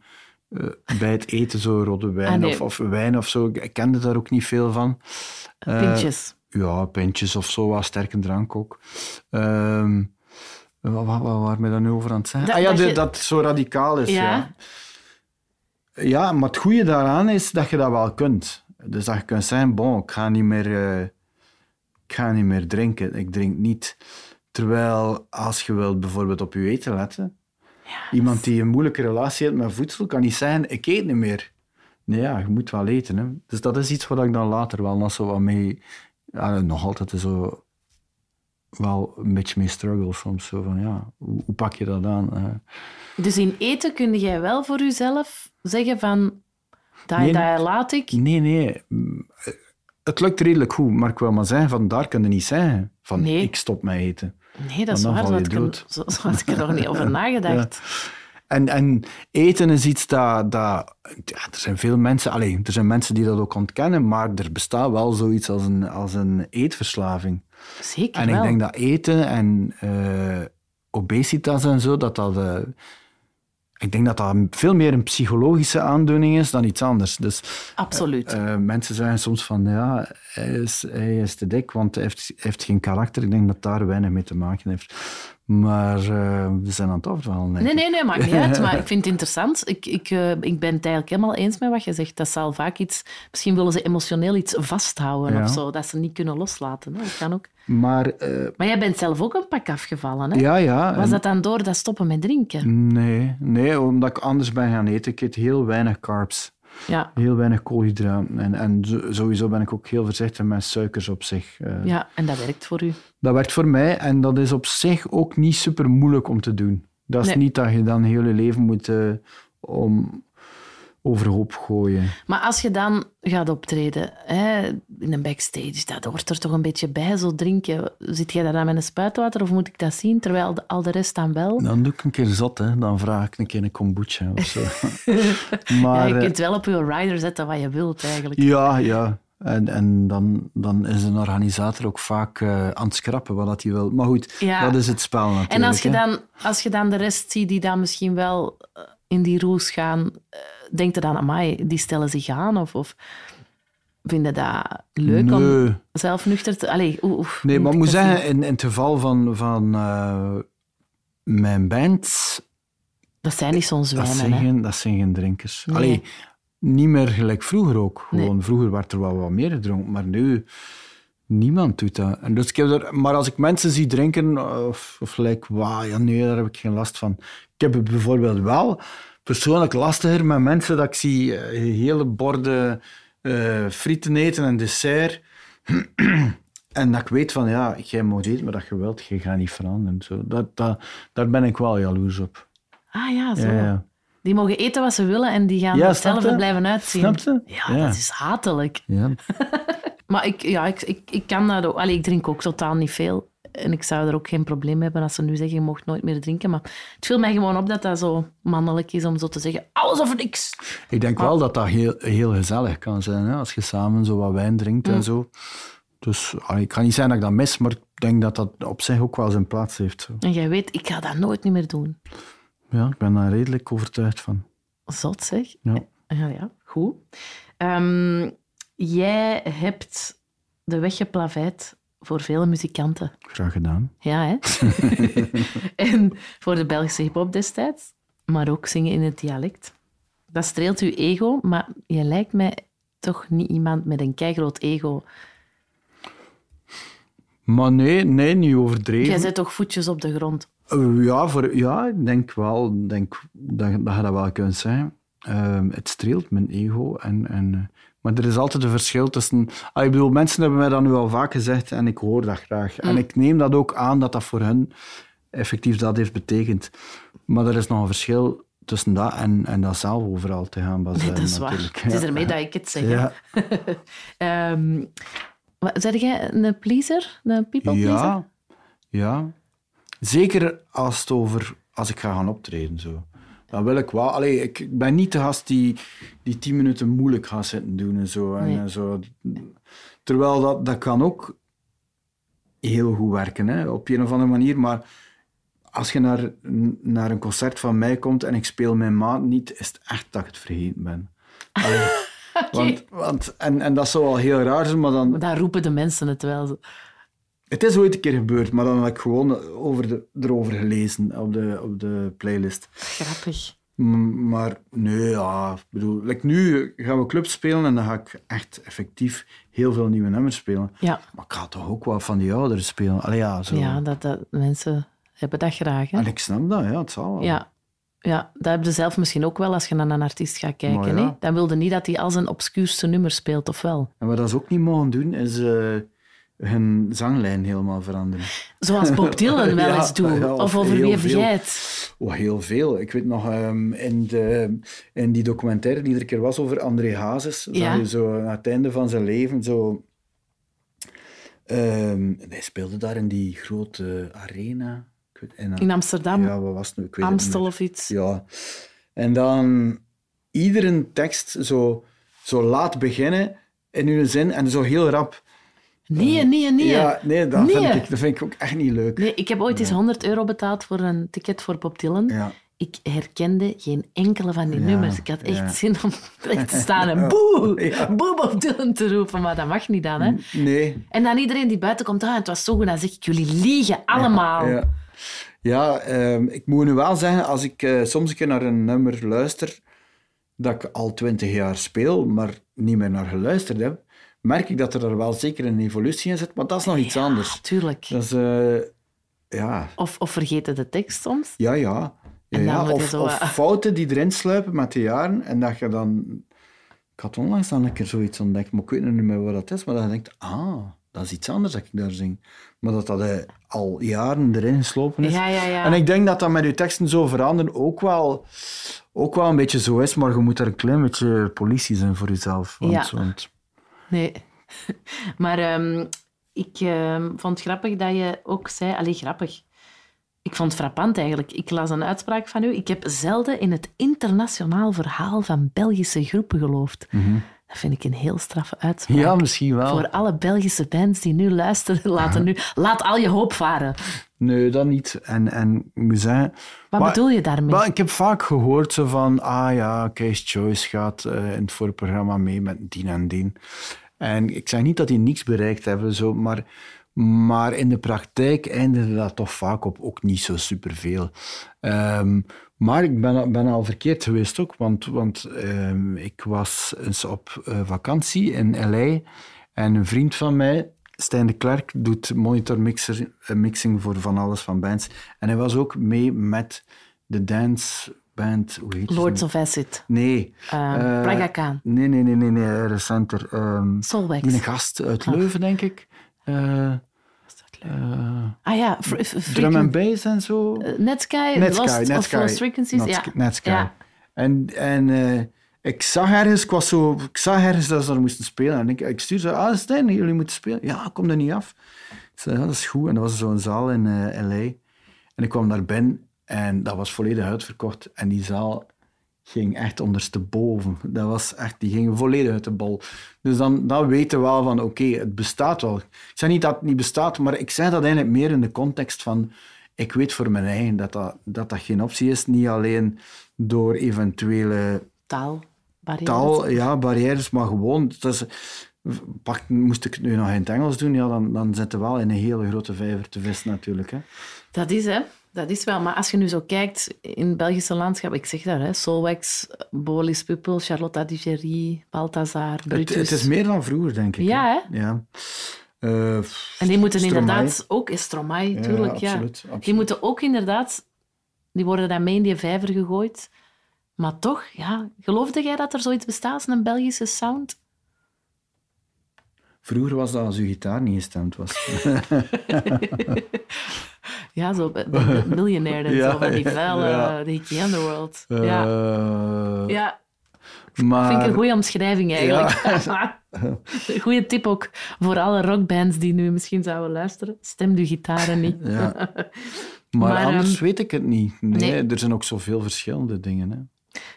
eh, bij het eten zo rode wijn Ah, nee. of, of wijn of zo. Ik kende daar ook niet veel van. Eh, Pintjes. Ja, pintjes of zo, wat sterke drank ook. Ehm wat, wat, wat waren we daar nu over aan het zeggen? Dat- ah ja, dat de- je- dat het zo radicaal is, Ja. ja. ja. maar het goede daaraan is dat je dat wel kunt. Dus dat je kunt zeggen, bon, ik ga niet meer, eh, ik ga niet meer drinken. Ik drink niet. Terwijl, als je wilt bijvoorbeeld op je eten letten, iemand die een moeilijke relatie heeft met voedsel, kan niet zeggen, ik eet niet meer. Nee, ja, je moet wel eten. Hè. Dus dat is iets waar ik dan later wel nog zo wat mee... Ja, nog altijd zo wel een beetje mee struggle soms. Zo van, ja, hoe, hoe pak je dat aan? Dus in eten kun jij wel voor jezelf zeggen van, dat, Nee, dat laat ik. nee, nee. eh, Het lukt redelijk goed, maar ik wil maar zeggen, van daar kun je niet zeggen van Nee. ik stop met eten. Nee, dat is waar. Zo had, ik er, zo, had ik er nog niet over <laughs> nagedacht. En, en eten is iets dat... dat ja, er zijn veel mensen... Alleen, er zijn mensen die dat ook ontkennen, maar er bestaat wel zoiets als een, als een eetverslaving. Zeker En wel. ik denk dat eten en eh, obesitas en zo, dat dat... eh, ik denk dat dat veel meer een psychologische aandoening is dan iets anders. Dus Absoluut. eh, mensen zeggen soms van ja, hij is, hij is te dik, want hij heeft, hij heeft geen karakter. Ik denk dat daar weinig mee te maken heeft. Maar eh, we zijn aan het afdwalen. Nee, nee, nee, maakt niet uit. Maar ik <laughs> vind het interessant. Ik, ik, eh, ik ben het eigenlijk helemaal eens met wat je zegt. Dat zal vaak iets... Misschien willen ze emotioneel iets vasthouden Ja. of zo. Dat ze niet kunnen loslaten. Hè. Dat kan ook. Maar eh, Maar jij bent zelf ook een pak afgevallen, hè? ja, ja. Was en- dat dan door dat stoppen met drinken? Nee, nee, omdat ik anders ben gaan eten. Ik eet heel weinig carbs. Ja, Heel weinig koolhydraten. En, en sowieso ben ik ook heel voorzichtig met suikers op zich. Eh, ja, en dat werkt voor u. Dat werkt voor mij en dat is op zich ook niet super moeilijk om te doen. Dat is Nee. niet dat je dan heel je leven moet eh, om overhoop gooien. Maar als je dan gaat optreden hè, in een backstage, dat hoort er toch een beetje bij, zo drinken. Zit jij daar dan met een spuitwater of moet ik dat zien, terwijl de, al de rest dan wel? Dan doe ik een keer zot, hè. dan vraag ik een keer een kombucha of zo. <laughs> ja, maar je eh, kunt wel op je rider zetten wat je wilt, eigenlijk. ja, ja. En, en dan, dan is een organisator ook vaak eh, aan het schrappen wat dat hij wil. Maar goed, Ja. dat is het spel natuurlijk. En als je, hè. dan, als je dan de rest ziet die dan misschien wel eh, in die roes gaan, eh, denk je dan, amai, die stellen zich aan? Of, of vind je dat leuk om zelf nuchter te... Allee, oeh, Nee, maar ik moet dat zeggen, in, in het geval van, van eh, mijn band? Dat zijn niet zo'n dat zwijnen, zijn, hè? geen, dat zijn geen drinkers. Nee. Allee, niet meer gelijk vroeger ook. Nee. Gewoon, Vroeger werd er wel wat meer gedronken, maar nu... Niemand doet dat. En dus ik heb er, maar als ik mensen zie drinken, of, of like, wauw, ja, nee, daar heb ik geen last van. Ik heb het bijvoorbeeld wel persoonlijk lastiger met mensen dat ik zie eh, hele borden eh, frieten eten en dessert. <clears throat> En dat ik weet van, ja, jij moet eten wat je wilt, je gaat niet veranderen. Zo, dat, dat, daar ben ik wel jaloers op. Ah ja, zo. Ja, ja. Die mogen eten wat ze willen en die gaan Ja, er hetzelfde blijven uitzien. Snap je? Ja, Ja. dat is hatelijk. ja. <laughs> Maar ik, ja, ik, ik, ik kan dat ook. Allee, ik drink ook totaal niet veel. En ik zou er ook geen probleem hebben als ze nu zeggen, je mocht nooit meer drinken. Maar het viel mij gewoon op dat dat zo mannelijk is om zo te zeggen, alles of niks. Ik denk wel dat dat heel, heel gezellig kan zijn, hè? als je samen zo wat wijn drinkt Mm. en zo. Dus ik kan niet zeggen dat ik dat mis, maar ik denk dat dat op zich ook wel zijn plaats heeft. Zo. En jij weet, ik ga dat nooit niet meer doen. Ja, ik ben daar redelijk overtuigd van. Zot zeg. Ja. Ja, ja goed. Ehm, jij hebt de weg geplaveid voor vele muzikanten. Graag gedaan. Ja, hè? <laughs> en voor de Belgische hip-hop destijds, maar ook zingen in het dialect. Dat streelt uw ego, maar je lijkt mij toch niet iemand met een keigroot ego. Maar nee, nee niet overdreven. Jij zet toch voetjes op de grond. Eh, ja, voor, ja, ik denk wel denk dat, dat je dat wel kunt zeggen. Ehm, het streelt mijn ego. En, en, eh, maar er is altijd een verschil tussen... Ah, ik bedoel, mensen hebben mij dat nu al vaak gezegd en ik hoor dat graag. En ik neem dat ook aan dat dat voor hen effectief dat heeft betekend. Maar er is nog een verschil tussen dat en, en dat zelf overal te gaan Nee, <laughs> baseren. dat is waar. natuurlijk. Het is ermee dat ik het zeg. Ja, <laughs> Ehm, zeg jij een pleaser? Een people pleaser? ja, ja. Zeker als, het over, als ik ga gaan optreden. Zo. Dan wil ik wel... Allee, ik ben niet de gast die, die tien minuten moeilijk gaat zitten doen en zo. En, Nee. eh, zo. Terwijl dat, dat kan ook heel goed werken, hè, op een of andere manier. Maar als je naar, naar een concert van mij komt en ik speel mijn maat niet, is het echt dat ik het vergeten ben. Allee, <laughs> want, want, en, en dat zou wel heel raar zijn, maar dan... Maar Dan roepen de mensen het wel. Het is ooit een keer gebeurd, maar dan heb ik gewoon over de, erover gelezen op de, op de playlist. Grappig. M- maar nee, ja, ik bedoel, like nu gaan we clubs spelen en dan ga ik echt effectief heel veel nieuwe nummers spelen. Ja, Maar ik ga toch ook wel van die ouderen spelen. Allee, ja, zo. ja dat, dat, mensen hebben dat graag. Hè? En ik snap dat, ja, het zal wel. Ja. ja, dat heb je zelf misschien ook wel als je naar een artiest gaat kijken. Ja. hè? Dan wilde niet dat hij al zijn obscuurste nummer speelt, of wel? En wat dat ze ook niet mogen doen, is eh, hun zanglijn helemaal veranderen. Zoals Bob Dylan <laughs> wel eens doet. ja, of of over wie heb jij het? Oh, heel veel. Ik weet nog, ehm, in, de, in die documentaire die er een keer was over André Hazes, zag Ja. je zo aan het einde van zijn leven zo... ehm, hij speelde daar in die grote arena. Ik weet, en, In Amsterdam, Ja, wat was het nu? Ik weet Amstel of iets. Ja. En dan iedere tekst zo, zo laat beginnen in uw zin en zo heel rap. Nee, nee, nee. Ja, nee, dat, Nee. Vind ik, dat vind ik ook echt niet leuk. Nee, ik heb ooit eens 100 euro betaald voor een ticket voor Bob Dylan. Ja. ik herkende geen enkele van die Ja, nummers. Ik had echt ja. zin om <laughs> recht te staan en <laughs> boe, <laughs> Ja. boe Bob Dylan te roepen, maar dat mag niet dan. Hè? Nee. En dan iedereen die buiten komt, ah, het was zo goed, dan zeg ik, jullie liegen allemaal. Ja, ja ehm, ik moet nu wel zeggen, als ik eh, soms een keer naar een nummer luister dat ik al twintig jaar speel, maar niet meer naar geluisterd heb, merk ik dat er wel zeker een evolutie in zit, maar dat is nog iets anders. Tuurlijk. Dat is, eh, ja, Of, of vergeten de tekst soms. ja, ja. ja, Of, zo, of eh, fouten die erin sluipen met de jaren en dat je dan... Ik had onlangs dan een keer zoiets ontdekt, maar ik weet niet meer wat dat is, maar dat je denkt, ah, dat is iets anders dat ik daar zing. Maar dat dat eh, al jaren erin geslopen is. Ja, ja, ja. En ik denk dat dat met je teksten zo veranderen ook wel, ook wel een beetje zo is, maar je moet er een klein beetje politie zijn voor jezelf. Want, Ja. want Nee. <laughs> Maar ehm, ik ehm, vond het grappig dat je ook zei... Allee, grappig. Ik vond het frappant eigenlijk. Ik las een uitspraak van u. Ik heb zelden in het internationaal verhaal van Belgische groepen geloofd. Dat vind ik een heel straffe uitspraak. ja, misschien wel. Voor alle Belgische bands die nu luisteren, <laughs> laten nu, laat al je hoop varen. Nee, dat niet. En, en. Wat maar- bedoel je daarmee? Maar ik heb vaak gehoord zo van, ah ja, Kees Choice gaat eh, in het voorprogramma mee met die en die. En ik zeg niet dat die niks bereikt hebben, zo, maar, maar in de praktijk eindigde dat toch vaak op ook niet zo superveel. Ehm maar ik ben, ben al verkeerd geweest ook, want, want ehm, ik was eens op eh, vakantie in L.A. en een vriend van mij, Stijn de Klerk, doet monitor mixer, eh, mixing voor van alles van bands. En hij was ook mee met de dance band, hoe heet Lords of Acid. Nee. Ehm, Eh, Praga Khan. Nee, nee, nee, nee, nee recenter. Ehm Soulwax. die een gast uit Leuven, denk ik. Eh, Ah ja, drum and bass en zo. eh, Netsky, Netsky, Lost of Netsky. Lost Frequencies. Nets- ja. Netsky. Ja. En, en eh, ik zag ergens, ik, was zo, ik zag ergens dat ze daar moesten spelen. En ik, ik stuurde ze, ah Stijn, jullie moeten spelen. Ja, kom er niet af. Ik zei, ja, dat is goed. En dat was zo'n zaal in L.A. En ik kwam daar binnen en dat was volledig uitverkocht. En die zaal ging echt ondersteboven. Dat was echt, die ging volledig uit de bol. Dus dan, dan weten we wel van, oké, het bestaat wel. Ik zeg niet dat het niet bestaat, maar ik zeg dat eigenlijk meer in de context van... Ik weet voor mijn eigen dat dat, dat, dat geen optie is. Niet alleen door eventuele Taal. taal, ja, barrières, maar gewoon... Dat is, pak, moest ik het nu nog in het Engels doen, ja, dan, dan zitten we wel in een hele grote vijver te vissen natuurlijk. Hè. Dat is, hè. Dat is wel. Maar als je nu zo kijkt in het Belgische landschap, ik zeg dat, hè, Solwax, Bolis Puppel, Charlotte Digeri, Balthazar, Het, Brutus. het is meer dan vroeger, denk ik. Ja, Ja. Eh, En die moeten Stromae. inderdaad ook, is Stromae, Ja, tuurlijk, ja. absoluut, absoluut. Die moeten ook inderdaad, die worden dan mee in die vijver gegooid. Maar toch, ja, geloofde jij dat er zoiets bestaat als een Belgische sound? Vroeger was dat als uw gitaar niet gestemd was. <laughs> Ja, zo de- <laughs> miljonair en Ja, zo van die ja, vuile, ja. de Hickey Underworld. ja. Eh, ja, maar... vind ik een goede omschrijving eigenlijk. <laughs> Een goede tip ook voor alle rockbands die nu misschien zouden luisteren. Stem de gitaren niet. Ja. Maar, Maar, anders ehm, weet ik het niet. Nee, nee. Er zijn ook zoveel verschillende dingen. Hè.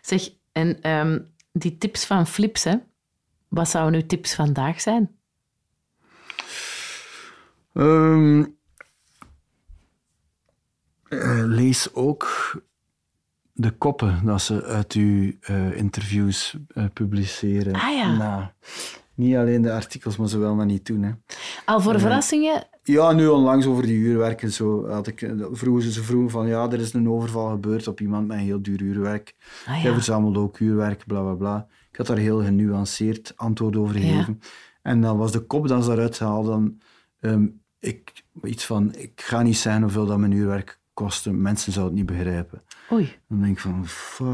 Zeg, en ehm, die tips van Flips, hè? wat zouden nu tips vandaag zijn? Ehm, eh, lees ook de koppen dat ze uit uw eh, interviews eh, publiceren. Ah, ja. Nou, niet alleen de artikels, maar ze wel dat niet doen. Hè. Al voor verrassingen? Ja, nu onlangs over die uurwerken. Zo had ik, vroegen ze, ze vroegen van ja, er is een overval gebeurd op iemand met een heel duur uurwerk. Ah, ja. Jij verzamelde ook uurwerk, bla bla bla. Ik had daar heel genuanceerd antwoord over gegeven. En dan was de kop dat ze daaruit haalde dan ehm, ik, iets van, ik ga niet zeggen hoeveel dat mijn uurwerk kostte. Mensen zouden het niet begrijpen. Oei, Dan denk ik van, fuck.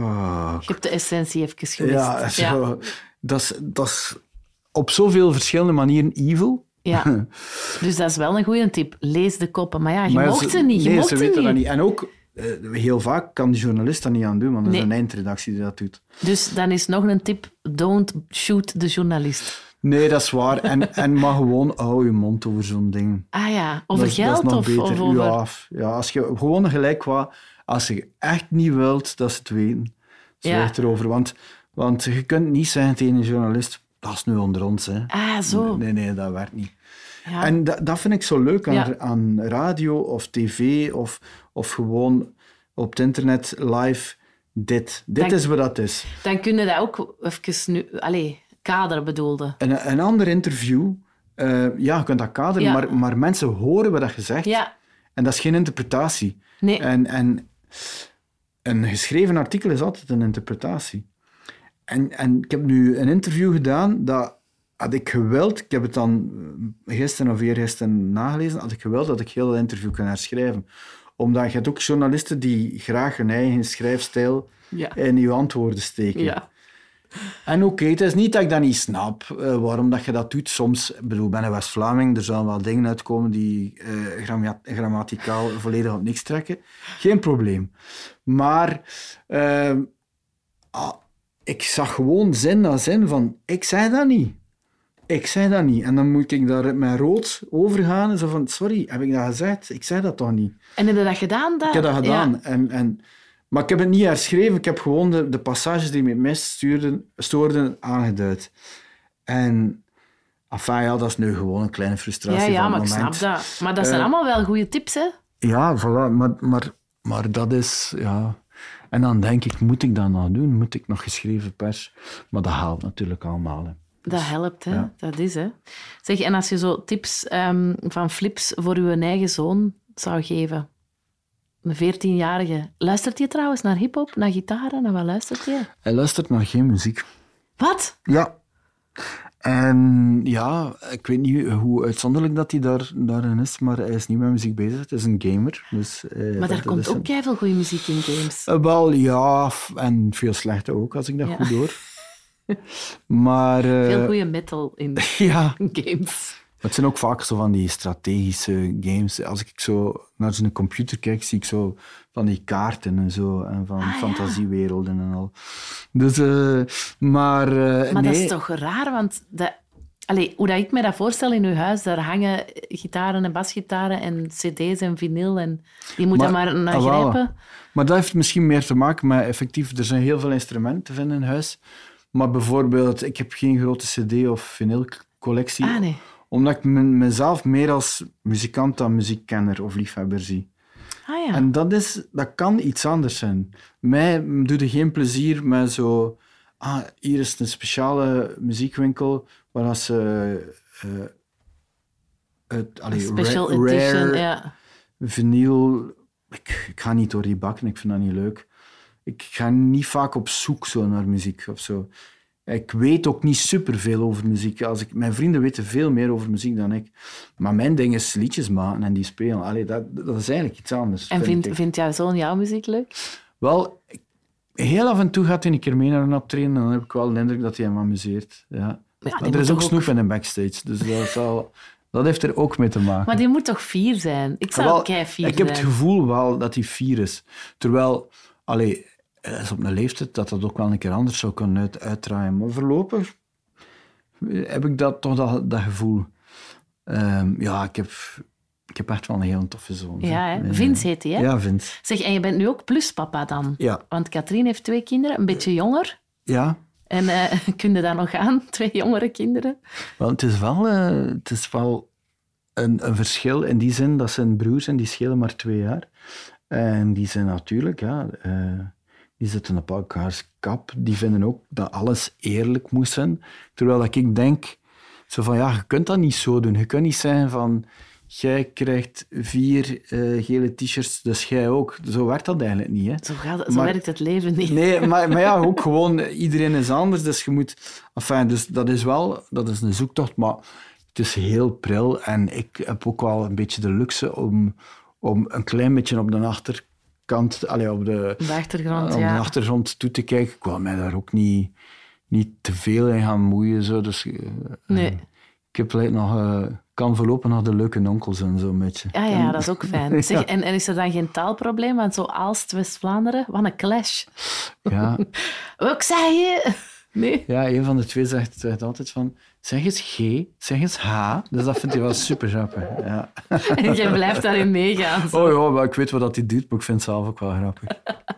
je hebt de essentie even gemist. Ja, zo, Dat, is, dat is op zoveel verschillende manieren evil. Ja. <laughs> Dus dat is wel een goede tip. Lees de koppen. Maar ja, je Maar mocht ze- niet. Je nee, mocht ze dat niet. En ook, eh, heel vaak kan de journalist dat niet aan doen, want dat Nee. is een eindredactie die dat doet. Dus dan is nog een tip. Don't shoot de journalist. Nee, dat is waar. En, <laughs> en maar gewoon hou je mond over zo'n ding. Ah ja, over Dat dat geld nog of, beter. of over... Ja, ja, als je gewoon gelijk qua... Als je echt niet wilt dat ze het weten, zwijg Ja. erover. Want, want je kunt niet zeggen tegen een journalist, dat is nu onder ons. Hè. Ah, zo. Nee, nee, dat werkt niet. Ja. En dat, dat vind ik zo leuk aan, Ja. aan radio of tv of, of gewoon op het internet live dit. Dit is wat dat is. Dan kunnen dat ook even nu... Allee, kader bedoelde. Een, een ander interview, eh, ja, je kunt dat kaderen, Ja. maar, maar mensen horen wat je zegt. Ja, En dat is geen interpretatie. nee. En, en een geschreven artikel is altijd een interpretatie. En, en ik heb nu een interview gedaan, dat had ik gewild, ik heb het dan eh, gisteren of eergisteren nagelezen, had ik gewild dat ik heel dat interview kan herschrijven. Omdat je hebt ook journalisten die graag hun eigen schrijfstijl Ja. in je antwoorden steken. Ja. En oké, het is niet dat ik dat niet snap, eh, waarom dat je dat doet. Soms, ik bedoel, ik ben een West-Vlaming, er zullen wel dingen uitkomen die eh, gramma- grammaticaal volledig op niks trekken. Geen probleem. Maar ehm, ah, ik zag gewoon zin na zin van, ik zei dat niet. Ik zei dat niet. En dan moet ik daar met rood overgaan en zo van, sorry, heb ik dat gezegd? Ik zei dat toch niet? En heb je dat gedaan? Dat? Ik heb dat gedaan. Ja. En, en, maar ik heb het niet herschreven. Ik heb gewoon de, de passages die me meest stuurden, stoorden aangeduid. En enfin, ja, dat is nu gewoon een kleine frustratie Ja, ja, van maar ik snap dat. Maar dat zijn Eh, allemaal wel goede tips, hè? Ja, voilà. Maar, maar, maar dat is... Ja. En dan denk ik, moet ik dat nog doen? Moet ik nog geschreven pers? Maar dat haalt natuurlijk allemaal. Hè. Dat helpt, hè? Ja. Dat is, hè? Zeg, en als je zo tips ehm, van flips voor je eigen zoon zou geven, een 14-jarige, luistert hij trouwens naar hip-hop, naar gitaren? Naar wat luistert hij? Hij luistert naar geen muziek. Wat? Ja. En ja, ik weet niet hoe uitzonderlijk dat hij daar, daarin is, maar hij is niet met muziek bezig. Het is een gamer. Dus, eh, Maar daar komt ook een- veel goede muziek in games. Eh, wel, ja, en veel slechte ook, als ik dat Ja. goed hoor. <laughs> maar eh, Veel goede metal in <laughs> ja, <laughs> games. Het zijn ook vaak zo van die strategische games. Als ik zo naar zo'n computer kijk, zie ik zo van die kaarten en zo, en van Ah, ja. fantasiewerelden en al. Dus, eh, maar, eh, Maar nee. dat is toch raar, want dat, allee, hoe dat ik me dat voorstel in uw huis, daar hangen gitaren en basgitaren en cd's en vinyl en je moet Maar- daar maar naar ah, grijpen. Maar dat heeft misschien meer te maken met effectief, er zijn heel veel instrumenten te vinden in huis. Maar bijvoorbeeld, ik heb geen grote cd- of vinylcollectie. Ah, nee. Omdat ik me- mezelf meer als muzikant dan muziekkenner of liefhebber zie. Ah ja. En dat, is, dat kan iets anders zijn. Mij doet er geen plezier met zo... Ah, hier is een speciale muziekwinkel waar als ze... eh, het, allee, Special ra- edition, rare ja. vinyl... Ik, ik ga niet door die bakken, ik vind dat niet leuk. Ik ga niet vaak op zoek zo naar muziek of zo. Ik weet ook niet superveel over muziek. Als ik, mijn vrienden weten veel meer over muziek dan ik. Maar mijn ding is liedjes maken en die spelen. Allee, dat, dat is eigenlijk iets anders. En vind vindt ik. vindt jouw zoon jouw muziek leuk? Wel, ik- heel af en toe gaat hij een keer mee naar een optreden en dan heb ik wel de indruk dat hij hem amuseert. Ja. Maar er is ook snoep in de backstage, dus dat, zal, dat heeft er ook mee te maken. Maar die moet toch vier zijn? Ik zou Wel, ook kei vier ik heb zijn. het gevoel wel dat hij vier is. Terwijl, allee, is op een leeftijd dat dat ook wel een keer anders zou kunnen uit, uitdraaien. Maar voorlopig heb ik dat, toch dat, dat gevoel. Ehm, ja, ik heb, ik heb echt wel een heel toffe zoon. Ja, hè? Eh, Vince heet hij, hè? Ja, Vince. Zeg, en je bent nu ook pluspapa dan? Ja. Want Katrien heeft twee kinderen, een beetje jonger. Ja, En eh <laughs> kun je dat nog aan, twee jongere kinderen? wel, het is wel, eh, het is wel een, een verschil in die zin dat zijn broers en die schelen maar twee jaar. En die zijn natuurlijk, ja, eh, die zitten op elkaars kap. Die vinden ook dat alles eerlijk moet zijn. Terwijl dat ik denk, zo van, ja, je kunt dat niet zo doen. Je kunt niet zeggen van, jij krijgt vier eh, gele t-shirts, dus jij ook. Zo werkt dat eigenlijk niet, hè. Zo, gaat, het- zo Maar- werkt het leven niet. Nee, <laughs> maar, maar ja, ook gewoon, iedereen is anders, dus je moet... Enfin, dus dat is wel, dat is een zoektocht, maar het is heel pril en ik heb ook wel een beetje de luxe om, om een klein beetje op de achterkant, allee, op de, De achtergrond, op ja. de achtergrond toe te kijken. Ik wil mij daar ook niet, niet te veel in gaan moeien, zo, dus... eh, Nee. Ik heb nog, eh, kan voorlopig nog de leuke onkels en zo met je. Ja, ja, dat is ook fijn. <laughs> Zeg, Ja. en, en is er dan geen taalprobleem? Want zo Aalst, West-Vlaanderen, wat een clash. Ja, <laughs> Wat zei je? <laughs> Nee. Ja, een van de twee zegt, zegt altijd van, zeg eens G, zeg eens H. Dus dat vindt hij wel super grappig. Ja. <laughs> En jij blijft daarin meegaan. zo. Oh ja, maar ik weet wat dat hij doet, maar ik vind het zelf ook wel grappig.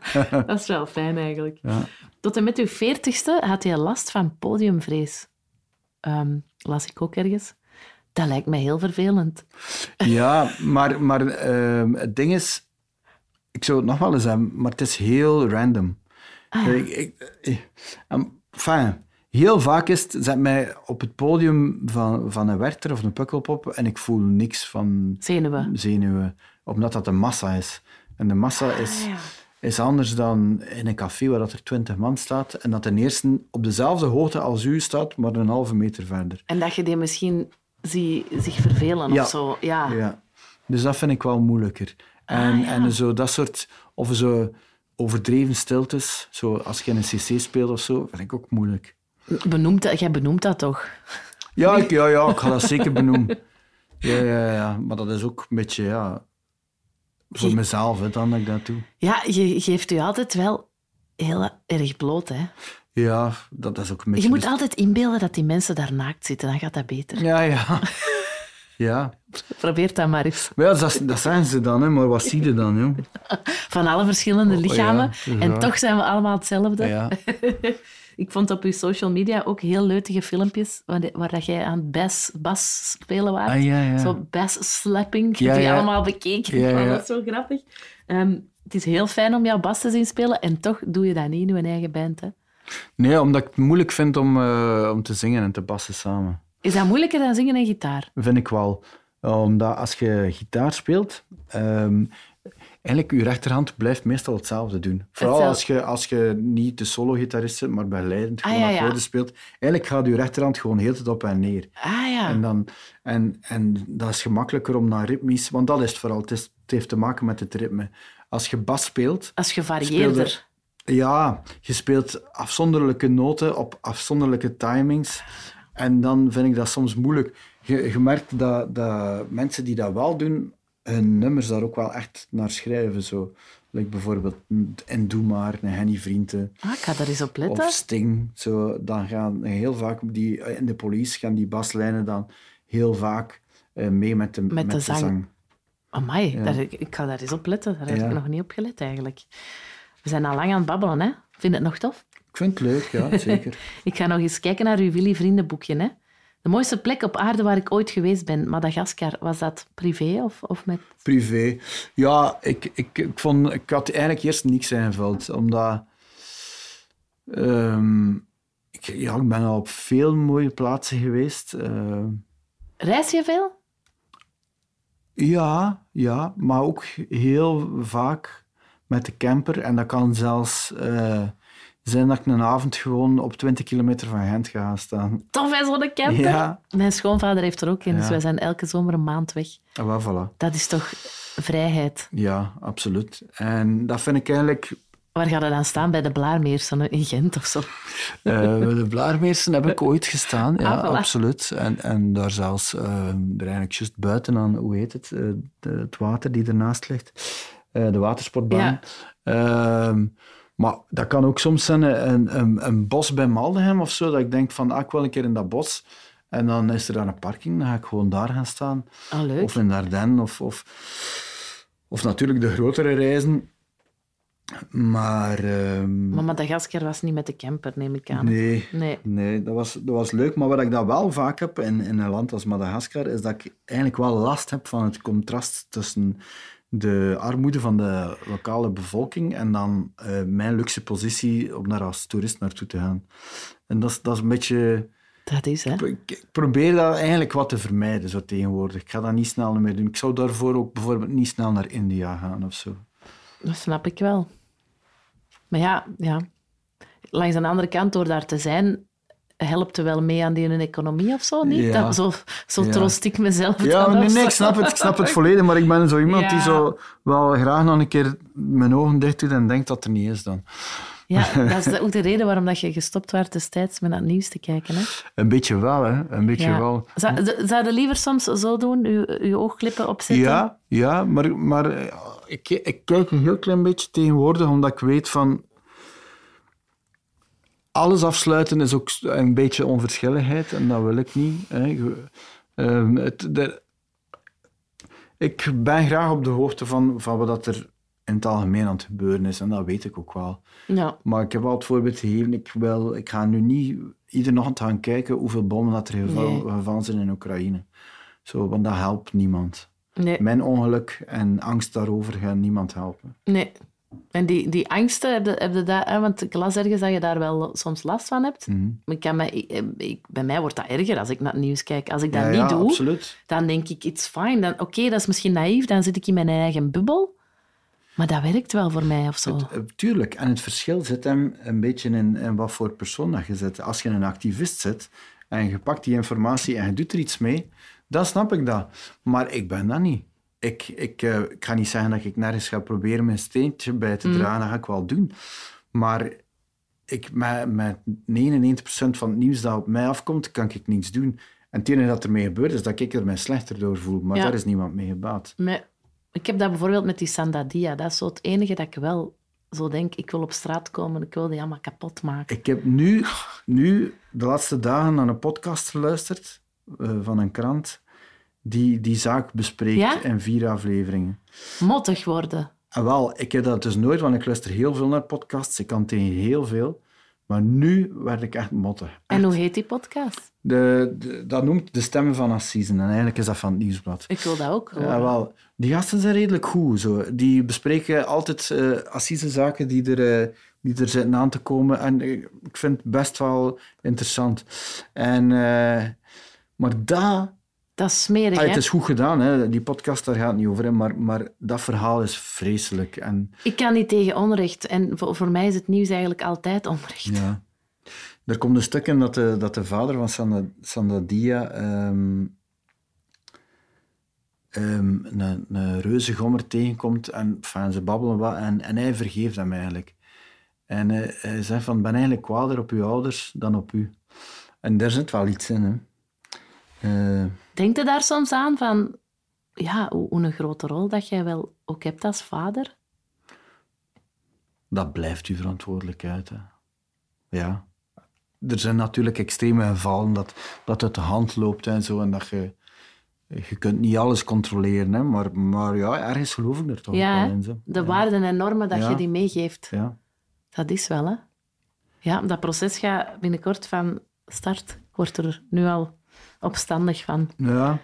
<laughs> Dat is wel fijn eigenlijk. Ja. Tot en met uw veertigste had je last van podiumvrees. Ehm, las ik ook ergens. Dat lijkt mij heel vervelend. Ja, maar, maar ehm, het ding is, ik zou het nog wel eens hebben, maar het is heel random. Ah, ik, ik, ik- em, enfin, heel vaak is het, zet mij op het podium van, van een Werther of een Pukkelpop en ik voel niks van Zenuwen. zenuwen, omdat dat een massa is. En de massa is, Ah, ja. is anders dan in een café waar dat er twintig man staat en dat de eerste op dezelfde hoogte als u staat, maar een halve meter verder. En dat je die misschien zie, zich vervelen Ja. of zo. Ja. Ja. Dus dat vind ik wel moeilijker. En, Ah, ja. en zo dat soort, of zo overdreven stiltes, zo als je in een cc speelt of zo, vind ik ook moeilijk. Benoemt dat, jij benoemt dat toch? Ja, ik, ja, ja, ik ga dat zeker benoemen. Ja, ja, ja. Maar dat is ook een beetje, ja, voor mezelf, hè, dan dat ik dat doe. Ja, je geeft je altijd wel heel erg bloot, hè? Ja, dat is ook een beetje... Je moet altijd inbeelden dat die mensen daar naakt zitten, dan gaat dat beter. Ja, ja. <laughs> Ja. Probeer dat maar eens. Maar ja, dat, dat zijn ze dan, hè. maar wat zie je dan, joh? Van alle verschillende Oh, ja, lichamen. en toch zijn we allemaal hetzelfde. Ja. <laughs> Ik vond op je social media ook heel leutige filmpjes waar, de- waar dat jij aan het bas, bas spelen was. Ah, ja, ja. Zo bass slapping. Ja, heb die allemaal bekeken. Ja, dat zo grappig. Ehm, het is heel fijn om jouw bas te zien spelen en toch doe je dat niet in je eigen band. Hè? Nee, omdat ik het moeilijk vind om, eh, om te zingen en te bassen samen. Is dat moeilijker dan zingen en gitaar? Vind ik wel. Omdat als je gitaar speelt, ehm, eigenlijk je rechterhand blijft meestal hetzelfde doen. Vooral als je, als je niet de solo-gitarist bent, maar begeleidend Ah, gewoon ja, ja. akkoorden speelt. Eigenlijk gaat je rechterhand gewoon heel tijd op en neer. Ah ja. En, dan, en, en dat is gemakkelijker om naar ritmisch... Want dat is het vooral. Het, is, het heeft te maken met het ritme. Als je bas speelt... Als gevarieerder. speelde- Ja, je speelt afzonderlijke noten op afzonderlijke timings. En dan vind ik dat soms moeilijk. Je, je merkt dat, dat mensen die dat wel doen, hun nummers daar ook wel echt naar schrijven. Zo. Like bijvoorbeeld En Doe Maar, Henny Vrienden. Ah, ik ga daar eens op letten. Of Sting. Zo, dan gaan heel vaak die, in de police gaan die baslijnen dan heel vaak eh, mee met de, met de zang. Amai, Ja. daar, ik ga daar eens op letten. Daar heb Ja. ik nog niet op gelet eigenlijk. We zijn al lang aan het babbelen, hè? Vind je het nog tof? Ik vind het leuk, ja, <laughs> zeker. Ik ga nog eens kijken naar uw Willy Vriendenboekje. Hè? De mooiste plek op aarde waar ik ooit geweest ben, Madagaskar. Was dat privé of, of met... Privé. Ja, ik, ik, ik, vond, ik had eigenlijk eerst niks ingevuld, omdat... ehm, ik, ja, ik ben al op veel mooie plaatsen geweest. eh, Reis je veel? ja, ja, maar ook heel vaak met de camper. En dat kan zelfs eh, zijn dat ik een avond gewoon op 20 kilometer van Gent ga staan. Tof, hè, zo'n camper? Ja. Mijn schoonvader heeft er ook in, dus wij zijn elke zomer een maand weg. Ah, voilà. Dat is toch vrijheid? Ja, absoluut. En dat vind ik eigenlijk... Waar gaat het dan staan? Bij de Blaarmeersen in Gent of zo? Eh, bij de Blaarmeersen heb ik ooit gestaan, ja, Ah, voilà. absoluut. En, en daar zelfs, eh, er eigenlijk juist buiten aan, hoe heet het, eh, de- het water die ernaast ligt, de watersportbaan. Ehm, maar dat kan ook soms zijn een, een, een bos bij Maldegem of zo, dat ik denk van, ah, ik wil een keer in dat bos. En dan is er daar een parking, dan ga ik gewoon daar gaan staan. Ah, leuk. Of in Ardennen, of, of, of natuurlijk de grotere reizen. Maar... ehm, Maar Madagaskar was niet met de camper, neem ik aan. Nee, Nee. nee dat, was, dat was leuk. Maar wat ik dat wel vaak heb in, in een land als Madagaskar, is dat ik eigenlijk wel last heb van het contrast tussen de armoede van de lokale bevolking en dan eh, mijn luxe positie om daar als toerist naartoe te gaan. En dat is, dat is een beetje... Dat is, hè? Ik, ik probeer dat eigenlijk wat te vermijden zo tegenwoordig. Ik ga dat niet snel meer doen. Ik zou daarvoor ook bijvoorbeeld niet snel naar India gaan of zo. Dat snap ik wel. Maar ja, ja. langs de andere kant, door daar te zijn, helpt er wel mee aan die economie of zo, niet? Ja. Dat, zo zo Ja. troost ik mezelf Ja, dan nee, nee, ik snap het, ik snap het <laughs> volledig, maar ik ben zo iemand die zo wel graag nog een keer mijn ogen dicht doet en denkt dat er niet is dan. Ja, <laughs> dat is ook de reden waarom dat je gestopt werd destijds met het nieuws te kijken. Hè? Een beetje wel, hè. Een beetje wel. Zou, je liever soms zo doen, je, je oogklippen opzetten? Ja, ja maar, maar eh, ik, ik kijk een heel klein beetje tegenwoordig, omdat ik weet van... Alles afsluiten is ook een beetje onverschilligheid en dat wil ik niet. Hè. Ehm, het, de- ik ben graag op de hoogte van, van wat er in het algemeen aan het gebeuren is en dat weet ik ook wel. Ja. Maar ik heb al het voorbeeld gegeven, ik, wil, ik ga nu niet iedere ochtend gaan kijken hoeveel bommen dat er geval- Nee. gevallen zijn in Oekraïne. Zo, want dat helpt niemand. Nee, Mijn ongeluk en angst daarover gaan niemand helpen. nee. En die, die angsten, heb je, heb je dat, hè, want ik las ergens dat je daar wel soms last van hebt. Maar ik kan mij, ik, ik- bij mij wordt dat erger als ik naar het nieuws kijk. Als ik dat Ja, niet ja, doe, absoluut. dan denk ik, it's fine. Dan- Oké, dat is misschien naïef, dan zit ik in mijn eigen bubbel. Maar dat werkt wel voor mij of zo. Het- eh, tuurlijk. En het verschil zit hem een beetje in, in wat voor persoon dat je zit. Als je een activist zit en je pakt die informatie en je doet er iets mee, dan snap ik dat. Maar ik ben dat niet. Ik, ik, eh, ik ga niet zeggen dat ik nergens ga proberen mijn steentje bij te dragen. Dat ga ik wel doen. Maar ik, met, met 99% van het nieuws dat op mij afkomt, kan ik niets doen. En het enige dat ermee gebeurt, is dat ik er mij slechter door voel. Maar Ja. daar is niemand mee gebaat. Maar ik heb dat bijvoorbeeld met die Sandadia. Dat is zo het enige dat ik wel zo denk, ik wil op straat komen, ik wil die allemaal kapot maken. Ik heb nu, nu de laatste dagen naar een podcast geluisterd eh, van een krant die die zaak bespreekt Ja? in vier afleveringen. Mottig worden. En wel, ik heb dat dus nooit, want ik luister heel veel naar podcasts. Ik kan tegen heel veel. Maar nu werd ik echt mottig. En hoe heet die podcast? De, de- dat noemt de stemmen van Assisen. En eigenlijk is dat van het Nieuwsblad. Ik wil dat ook horen. Ja, wel. Die gasten zijn redelijk goed. Zo. Die bespreken altijd eh assisezaken die er, eh, die er zitten aan te komen. En eh, ik vind het best wel interessant. En, maar dat, Dat is smerig, ah, het is goed gedaan. Hè. Die podcast daar gaat niet over. Hè. Maar, maar dat verhaal is vreselijk. En, Ik kan niet tegen onrecht. En voor, voor mij is het nieuws eigenlijk altijd onrecht. ja. Er komt een stuk in dat de, dat de vader van Sanda, Sandadia ehm, ehm, een, een reuze gommer tegenkomt en enfin, ze babbelen wat en, en hij vergeeft hem eigenlijk. En eh, hij zegt van, ben eigenlijk kwader op uw ouders dan op u. En daar zit wel iets in, hè. Eh, Denk je daar soms aan van... Ja, hoe, hoe een grote rol dat jij wel ook hebt als vader? dat blijft uw verantwoordelijkheid, hè. Ja. Er zijn natuurlijk extreme gevallen dat dat uit de hand loopt en zo, en dat je... Je kunt niet alles controleren, hè, maar, maar ja, ergens geloof ik er toch Ja, wel in. Zo. de ja. waarden en normen dat Ja. je die meegeeft. Ja. Dat is wel, hè? Ja, dat proces gaat binnenkort van start. Ik word er nu al opstandig van. Ja.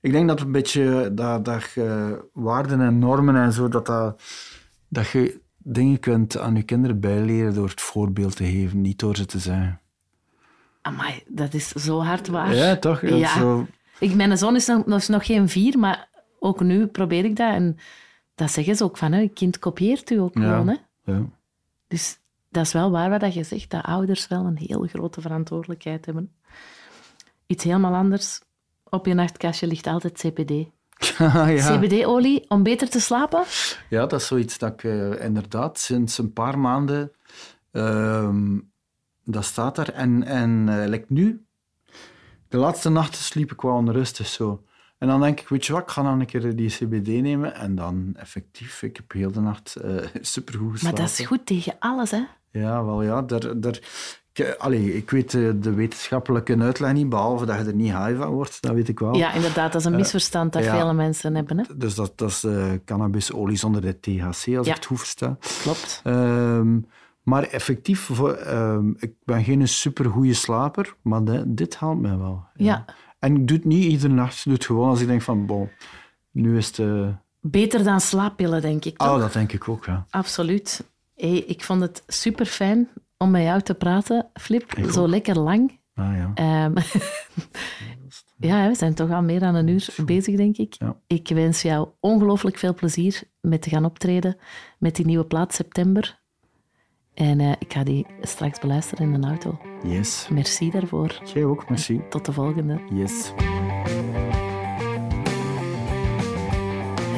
Ik denk dat een beetje dat, dat je waarden en normen en zo, dat, dat, dat je dingen kunt aan je kinderen bijleren door het voorbeeld te geven, niet door ze te zeggen. Amai, dat is zo hard waar. Ja, toch? Ja. Zo, Ik, mijn zoon is nog, is nog geen vier, maar ook nu probeer ik dat. En dat zeggen ze ook van, hè, kind kopieert u ook Ja. gewoon. Hè? ja. Dus dat is wel waar wat je zegt, dat ouders wel een heel grote verantwoordelijkheid hebben. Iets helemaal anders. Op je nachtkastje ligt altijd CBD. <laughs> ja. CBD-olie om beter te slapen? ja, dat is zoiets dat ik eh, inderdaad sinds een paar maanden... ehm, dat staat er. En, en like nu, de laatste nachten sliep ik wel onrustig zo. En dan denk ik, weet je wat, ik ga dan een keer die CBD nemen. En dan effectief, ik heb heel de nacht eh <laughs> supergoed Maar geslapen. dat is goed tegen alles, hè? Ja, wel ja. Daar, daar, ik, eh, allee, ik weet eh, de wetenschappelijke uitleg niet, behalve dat je er niet high van wordt, dat weet ik wel. Ja, inderdaad, dat is een misverstand dat vele mensen hebben. Hè? Dus dat, dat is eh, cannabisolie zonder de THC, als Ja. ik het goed versta. Klopt. Ehm, maar effectief, voor, ehm, ik ben geen supergoeie slaper, maar de- dit haalt mij wel. Ja. En ik doe het niet iedere nacht, ik doe het gewoon als ik denk van, bon, nu is het... eh, Beter dan slaappillen, denk ik. Toch? Oh, dat denk ik ook, ja. Absoluut. Hey, ik vond het super fijn om met jou te praten, Flip. Ik Zo ook. lekker lang. Ah, ja. Ehm, ja, <laughs> we zijn toch al meer dan een uur bezig, denk ik. Ja. Ik wens jou ongelooflijk veel plezier met te gaan optreden met die nieuwe plaat September. En eh, ik ga die straks beluisteren in de auto. Yes. Merci daarvoor. Jij ook, merci. Tot de volgende. Yes.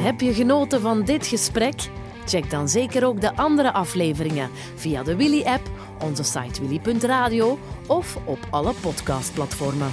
Heb je genoten van dit gesprek? Check dan zeker ook de andere afleveringen via de Willy-app, onze site willy.radio of op alle podcastplatformen.